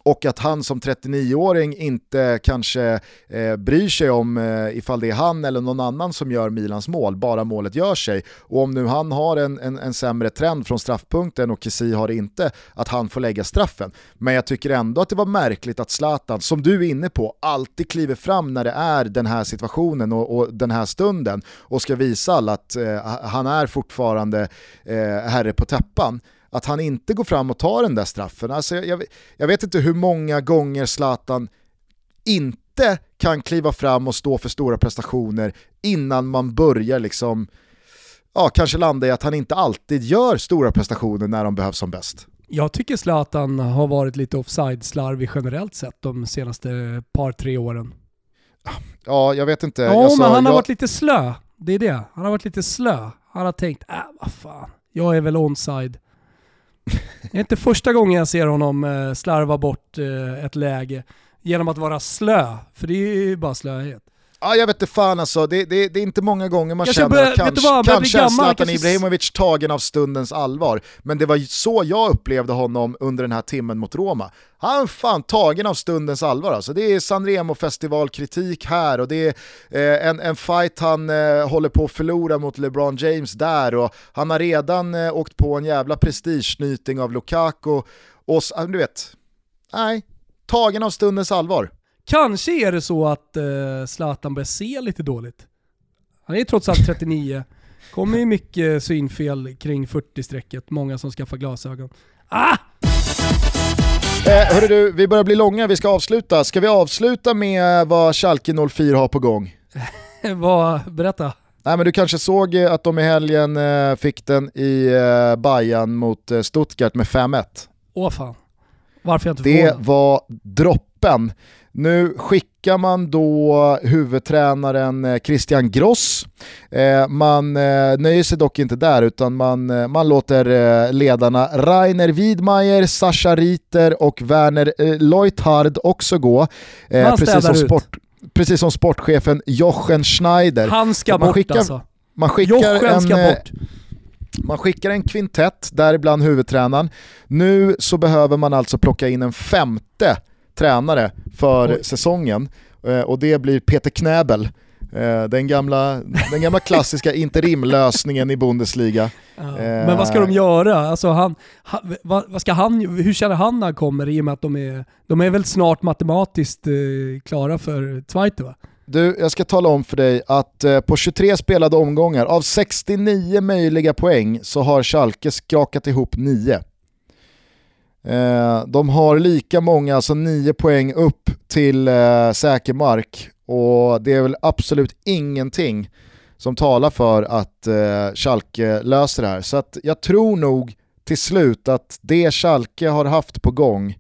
och att han som 39-åring inte kanske eh, bryr sig om eh, ifall det är han eller någon annan som gör Milans mål, bara målet gör sig. Och om nu han har en, en, en sämre trend från straffpunkten och Kessie har det inte, att han får lägga straffen. Men jag tycker ändå att det var märkligt att Zlatan, som du är inne på, alltid kliver fram när det är den här situationen och, och den här stunden och ska visa alla att eh, han är fortfarande eh, herre på täppan att han inte går fram och tar den där straffen. Alltså jag, jag vet inte hur många gånger Zlatan inte kan kliva fram och stå för stora prestationer innan man börjar liksom, ja kanske landa i att han inte alltid gör stora prestationer när de behövs som bäst. Jag tycker Zlatan har varit lite offside-slarvig generellt sett de senaste par, tre åren. Ja, jag vet inte. Ja, sa, men han har jag... varit lite slö. Det är det. Han har varit lite slö. Han har tänkt, äh vad fan, jag är väl onside. Det är inte första gången jag ser honom eh, slarva bort eh, ett läge genom att vara slö, för det är ju bara slöhet. Ja, jag vet inte fan alltså, det, det, det, är inte många gånger man jag känner börja, att kanske, vad, kanske är Zlatan kanske... Ibrahimovic tagen av stundens allvar. Men det var så jag upplevde honom under den här timmen mot Roma. Han fan tagen av stundens allvar alltså. Det är Sanremo festivalkritik här och det är eh, en, en fight han eh, håller på att förlora mot LeBron James där och han har redan eh, åkt på en jävla prestigesnyting av Lukaku och du vet, nej, tagen av stundens allvar. Kanske är det så att uh, Zlatan börjar se lite dåligt. Han är trots allt 39. Kommer ju mycket synfel kring 40-strecket, många som skaffar glasögon. Ah! Eh, hörru du, vi börjar bli långa, vi ska avsluta. Ska vi avsluta med vad Schalke 04 har på gång? vad, berätta. Nej men du kanske såg eh, att de i helgen eh, fick den i eh, Bayern mot eh, Stuttgart med 5-1. Åh fan. Varför jag inte Det var droppen. Nu skickar man då huvudtränaren eh, Christian Gross. Eh, man eh, nöjer sig dock inte där utan man, man låter ledarna Rainer Widmeier, Sascha Riter och Werner Leuthard också gå. precis som, sport, precis som sportchefen Jochen Schneider. Han ska man bort skickar, alltså. Man skickar Jochen en, ska bort. Man skickar en kvintett, däribland huvudtränaren. Nu så behöver man alltså plocka in en femte tränare för Oj. säsongen eh, och det blir Peter Knäbel. Eh, den gamla, den gamla klassiska interimlösningen i Bundesliga. Ja. Men vad ska de göra? Alltså han, han, vad, ska han, hur känner han när han kommer i och med att de är, de är väl snart matematiskt eh, klara för Zweite va? Du, jag ska tala om för dig att eh, på 23 spelade omgångar, av 69 möjliga poäng så har Schalke skakat ihop 9. Eh, de har lika många, alltså 9 poäng upp till eh, säker mark och det är väl absolut ingenting som talar för att eh, Schalke löser det här. Så att jag tror nog till slut att det Schalke har haft på gång,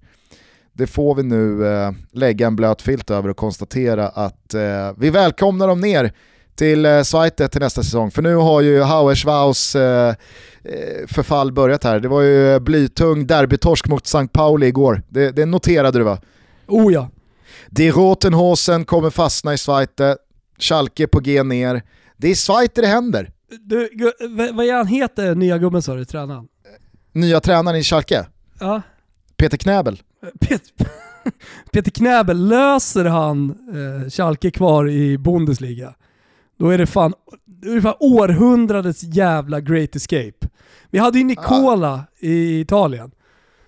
det får vi nu eh, lägga en blöt filt över och konstatera att eh, vi välkomnar dem ner till eh, Zweite till nästa säsong. För nu har ju Hauerswaus eh, eh, förfall börjat här. Det var ju blytung derbytorsk mot St. Pauli igår. Det, det noterade du va? Oh ja. Die Rotenhosen kommer fastna i Zweite, Schalke på G ner. Det är Zweite det händer. Du, vad är han heter, nya gubben sa du, tränaren? Nya tränaren i Schalke? Ja. Peter Knäbel. Peter, Peter Knäbel, löser han eh, Schalke kvar i Bundesliga? Då är det fan, det är fan århundradets jävla great escape. Vi hade ju Nicola ah. i Italien.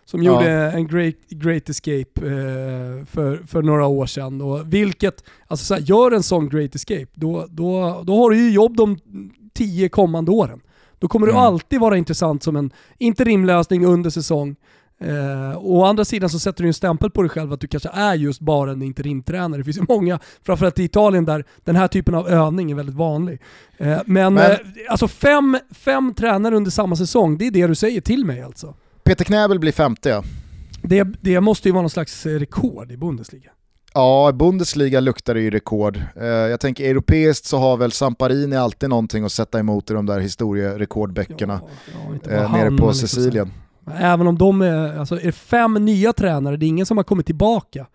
som ja. gjorde en great, great escape eh, för, för några år sedan. Och vilket, alltså så här, gör en sån great escape, då, då, då har du ju jobb de tio kommande åren. Då kommer mm. du alltid vara intressant som en interimlösning under säsong. Eh, å andra sidan så sätter du en stämpel på dig själv att du kanske är just bara en interimtränare. Det finns ju många, framförallt i Italien, där den här typen av övning är väldigt vanlig. Eh, men men eh, alltså fem, fem tränare under samma säsong, det är det du säger till mig alltså? Peter Knäbel blir femte ja. Det, det måste ju vara någon slags rekord i Bundesliga. Ja, Bundesliga luktar det ju rekord. Eh, jag tänker europeiskt så har väl Samparini alltid någonting att sätta emot i de där historierekordböckerna ja, ja, eh, nere på Sicilien. Även om de är, alltså är fem nya tränare, det är ingen som har kommit tillbaka.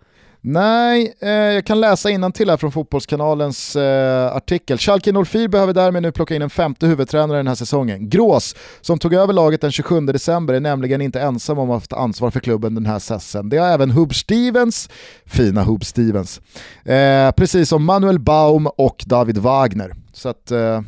Nej, eh, jag kan läsa till här från Fotbollskanalens eh, artikel. Schalke 04 behöver därmed nu plocka in en femte huvudtränare den här säsongen. Grås, som tog över laget den 27 december, är nämligen inte ensam om att ha haft ansvar för klubben den här säsongen. Det har även Hub Stevens, fina Hub Stevens, eh, precis som Manuel Baum och David Wagner. Så att, eh,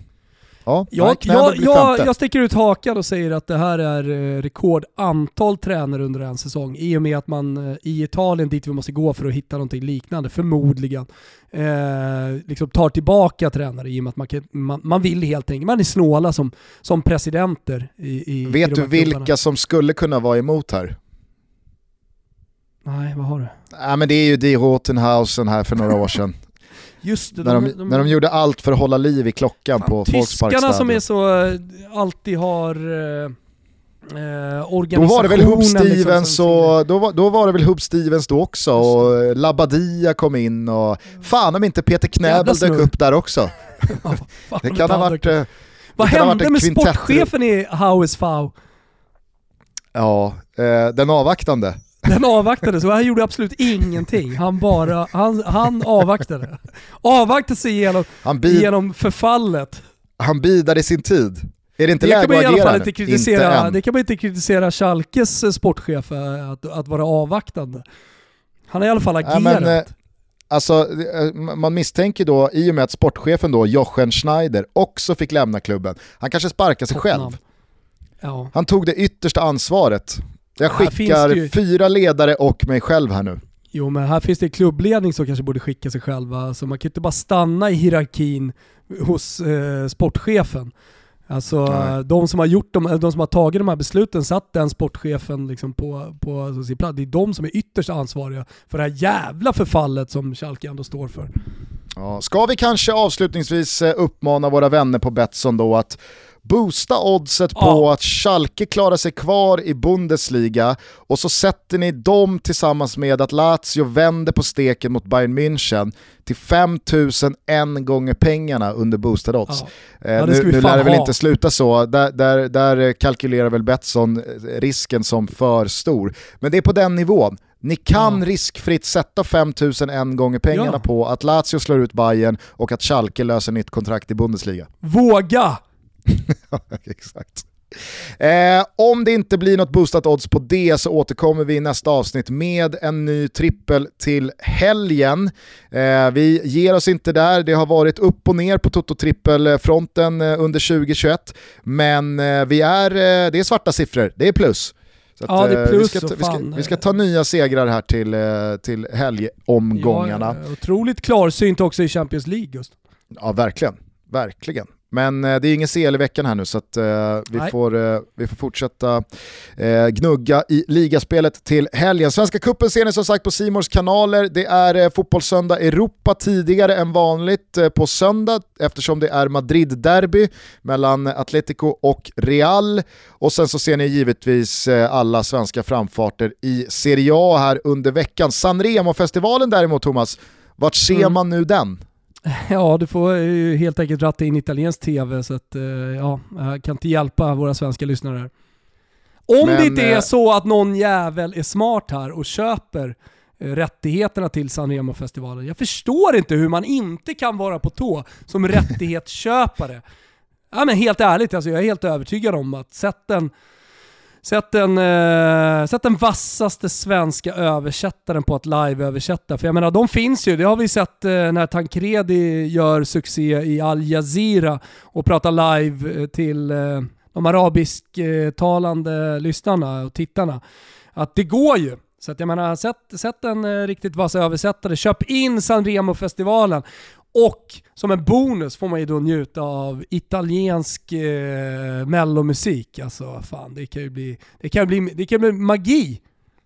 Ja, jag, jag, jag, jag sticker ut hakan och säger att det här är eh, rekordantal tränare under en säsong i och med att man eh, i Italien, dit vi måste gå för att hitta någonting liknande, förmodligen, eh, liksom tar tillbaka tränare i och med att man, kan, man, man vill helt enkelt, man är snåla som, som presidenter i, i Vet i du vilka klubbarna. som skulle kunna vara emot här? Nej, vad har du? Ja, men det är ju Die Rotenhausen här för några år sedan. Just det, när, de, de, när de gjorde allt för att hålla liv i klockan fan, på Tyskarna som är så, eh, alltid har eh, organisationen. Då var det väl Hub liksom Stevens, och, då, var, då var det väl Hub Stevens då också och Labadia kom in och fan om inte Peter Knäbel dök upp där också. ja, det kan ha varit... Eh, Vad hände med sportchefen i HSV? Ja, eh, den avvaktande. Den avvaktade, så han gjorde absolut ingenting. Han bara, han, han avvaktade. Avvaktade sig genom, genom förfallet. Han bidade sin tid. Är det inte det läge att agera inte kritisera, inte Det kan man inte kritisera Schalkes eh, sportchef eh, att, att vara avvaktande. Han har i alla fall agerat. Ja, men, eh, alltså, man misstänker då, i och med att sportchefen då, Jochen Schneider, också fick lämna klubben, han kanske sparkar sig själv. Ja. Han tog det yttersta ansvaret jag skickar ju... fyra ledare och mig själv här nu. Jo men här finns det klubbledning som kanske borde skicka sig själva, så man kan inte bara stanna i hierarkin hos eh, sportchefen. Alltså de som har gjort de, de som har tagit de här besluten satt den sportchefen liksom på, på sin plats. Det är de som är ytterst ansvariga för det här jävla förfallet som Schalke ändå står för. Ja, ska vi kanske avslutningsvis eh, uppmana våra vänner på Betsson då att Boosta oddset på ja. att Schalke klarar sig kvar i Bundesliga och så sätter ni dem tillsammans med att Lazio vänder på steken mot Bayern München till 5001 gånger pengarna under boostad odds. Ja. Eh, nu nu lär det väl inte sluta så, där, där, där kalkylerar väl Betsson eh, risken som för stor. Men det är på den nivån. Ni kan ja. riskfritt sätta 5001 gånger pengarna ja. på att Lazio slår ut Bayern och att Schalke löser nytt kontrakt i Bundesliga. Våga! Exakt. Eh, om det inte blir något boostat odds på det så återkommer vi i nästa avsnitt med en ny trippel till helgen. Eh, vi ger oss inte där, det har varit upp och ner på Toto-trippelfronten eh, under 2021, men eh, vi är, eh, det är svarta siffror, det är plus. Så ja, det är plus vi, ska ta, vi, ska, vi ska ta nya segrar här till, till helgomgångarna. Ja, otroligt klarsynt också i Champions League just. Ja, verkligen. Verkligen. Men eh, det är ingen CL i veckan här nu så att, eh, vi, får, eh, vi får fortsätta eh, gnugga i ligaspelet till helgen. Svenska cupen ser ni som sagt på Simors kanaler. Det är eh, Fotbollssöndag Europa tidigare än vanligt eh, på söndag eftersom det är Madrid-derby mellan Atletico och Real. Och sen så ser ni givetvis alla svenska framfarter i Serie A här under veckan. Sanremo-festivalen däremot Thomas, vart ser mm. man nu den? Ja, du får ju helt enkelt ratta in italiensk tv så att eh, ja, jag kan inte hjälpa våra svenska lyssnare. Om Men, det inte är eh, så att någon jävel är smart här och köper eh, rättigheterna till Sanremo-festivalen. Jag förstår inte hur man inte kan vara på tå som rättighetsköpare. Ja men helt ärligt, alltså jag är helt övertygad om att sätten Sätt den, eh, sätt den vassaste svenska översättaren på att live-översätta. För jag menar, de finns ju. Det har vi sett eh, när Tancredi gör succé i Al Jazeera och pratar live eh, till eh, de arabisktalande lyssnarna och tittarna att det går ju. Så att jag menar, sätt, sätt en eh, riktigt vass översättare, köp in Sanremo-festivalen och som en bonus får man ju då njuta av italiensk eh, mellomusik. Alltså fan, det kan ju bli, det kan bli, det kan bli magi.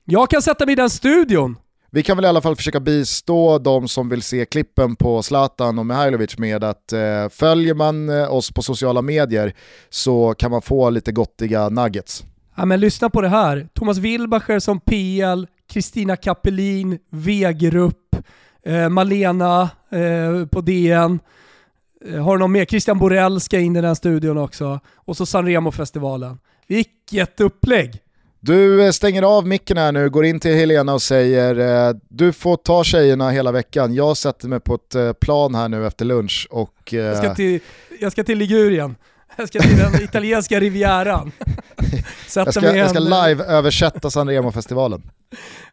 Jag kan sätta mig i den studion. Vi kan väl i alla fall försöka bistå de som vill se klippen på Zlatan och Mihailovic med att eh, följer man eh, oss på sociala medier så kan man få lite gottiga nuggets. Ja, men lyssna på det här. Thomas Wilbacher som PL, Kristina Kapelin, V-grupp, eh, Malena eh, på DN. Eh, har du någon mer? Christian Borell ska in i den studion också. Och så Sanremo-festivalen. Vilket upplägg! Du eh, stänger av micken här nu, går in till Helena och säger eh, du får ta tjejerna hela veckan. Jag sätter mig på ett plan här nu efter lunch och... Eh... Jag, ska till, jag ska till Ligurien. Jag ska till den italienska rivieran. jag ska, jag ska live-översätta Sanremo-festivalen.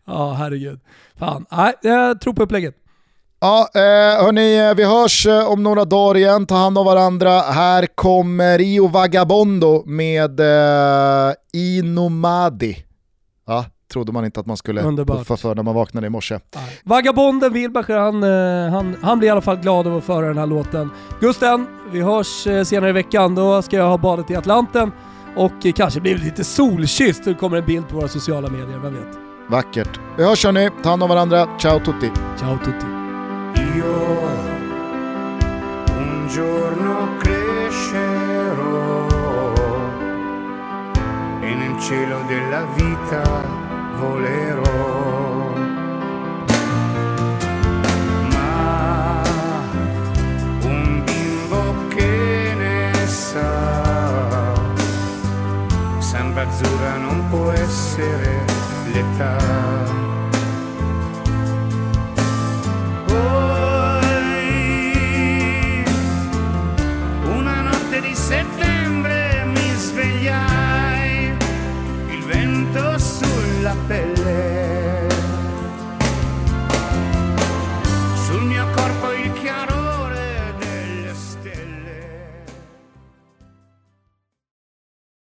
Ja, herregud. Fan, nej, jag tror på upplägget. Ja, eh, hörni, vi hörs eh, om några dagar igen. Ta hand om varandra. Här kommer Rio Vagabondo med eh, Inomadi. Ja, trodde man inte att man skulle Underbart. puffa för när man vaknade i morse. Vagabonden Wilbacher, han, eh, han, han blir i alla fall glad av att föra den här låten. Gusten, vi hörs senare i veckan. Då ska jag ha badet i Atlanten och kanske blir lite solkysst. Det kommer en bild på våra sociala medier, vem vet. Vackert. Vi hörs hörni, ta hand om varandra. Ciao tutti. Ciao tutti. Io un giorno crescerò e nel cielo della vita volerò. Azzurra non può essere l'età. Settembre mi svegliai, il vento sulla pelle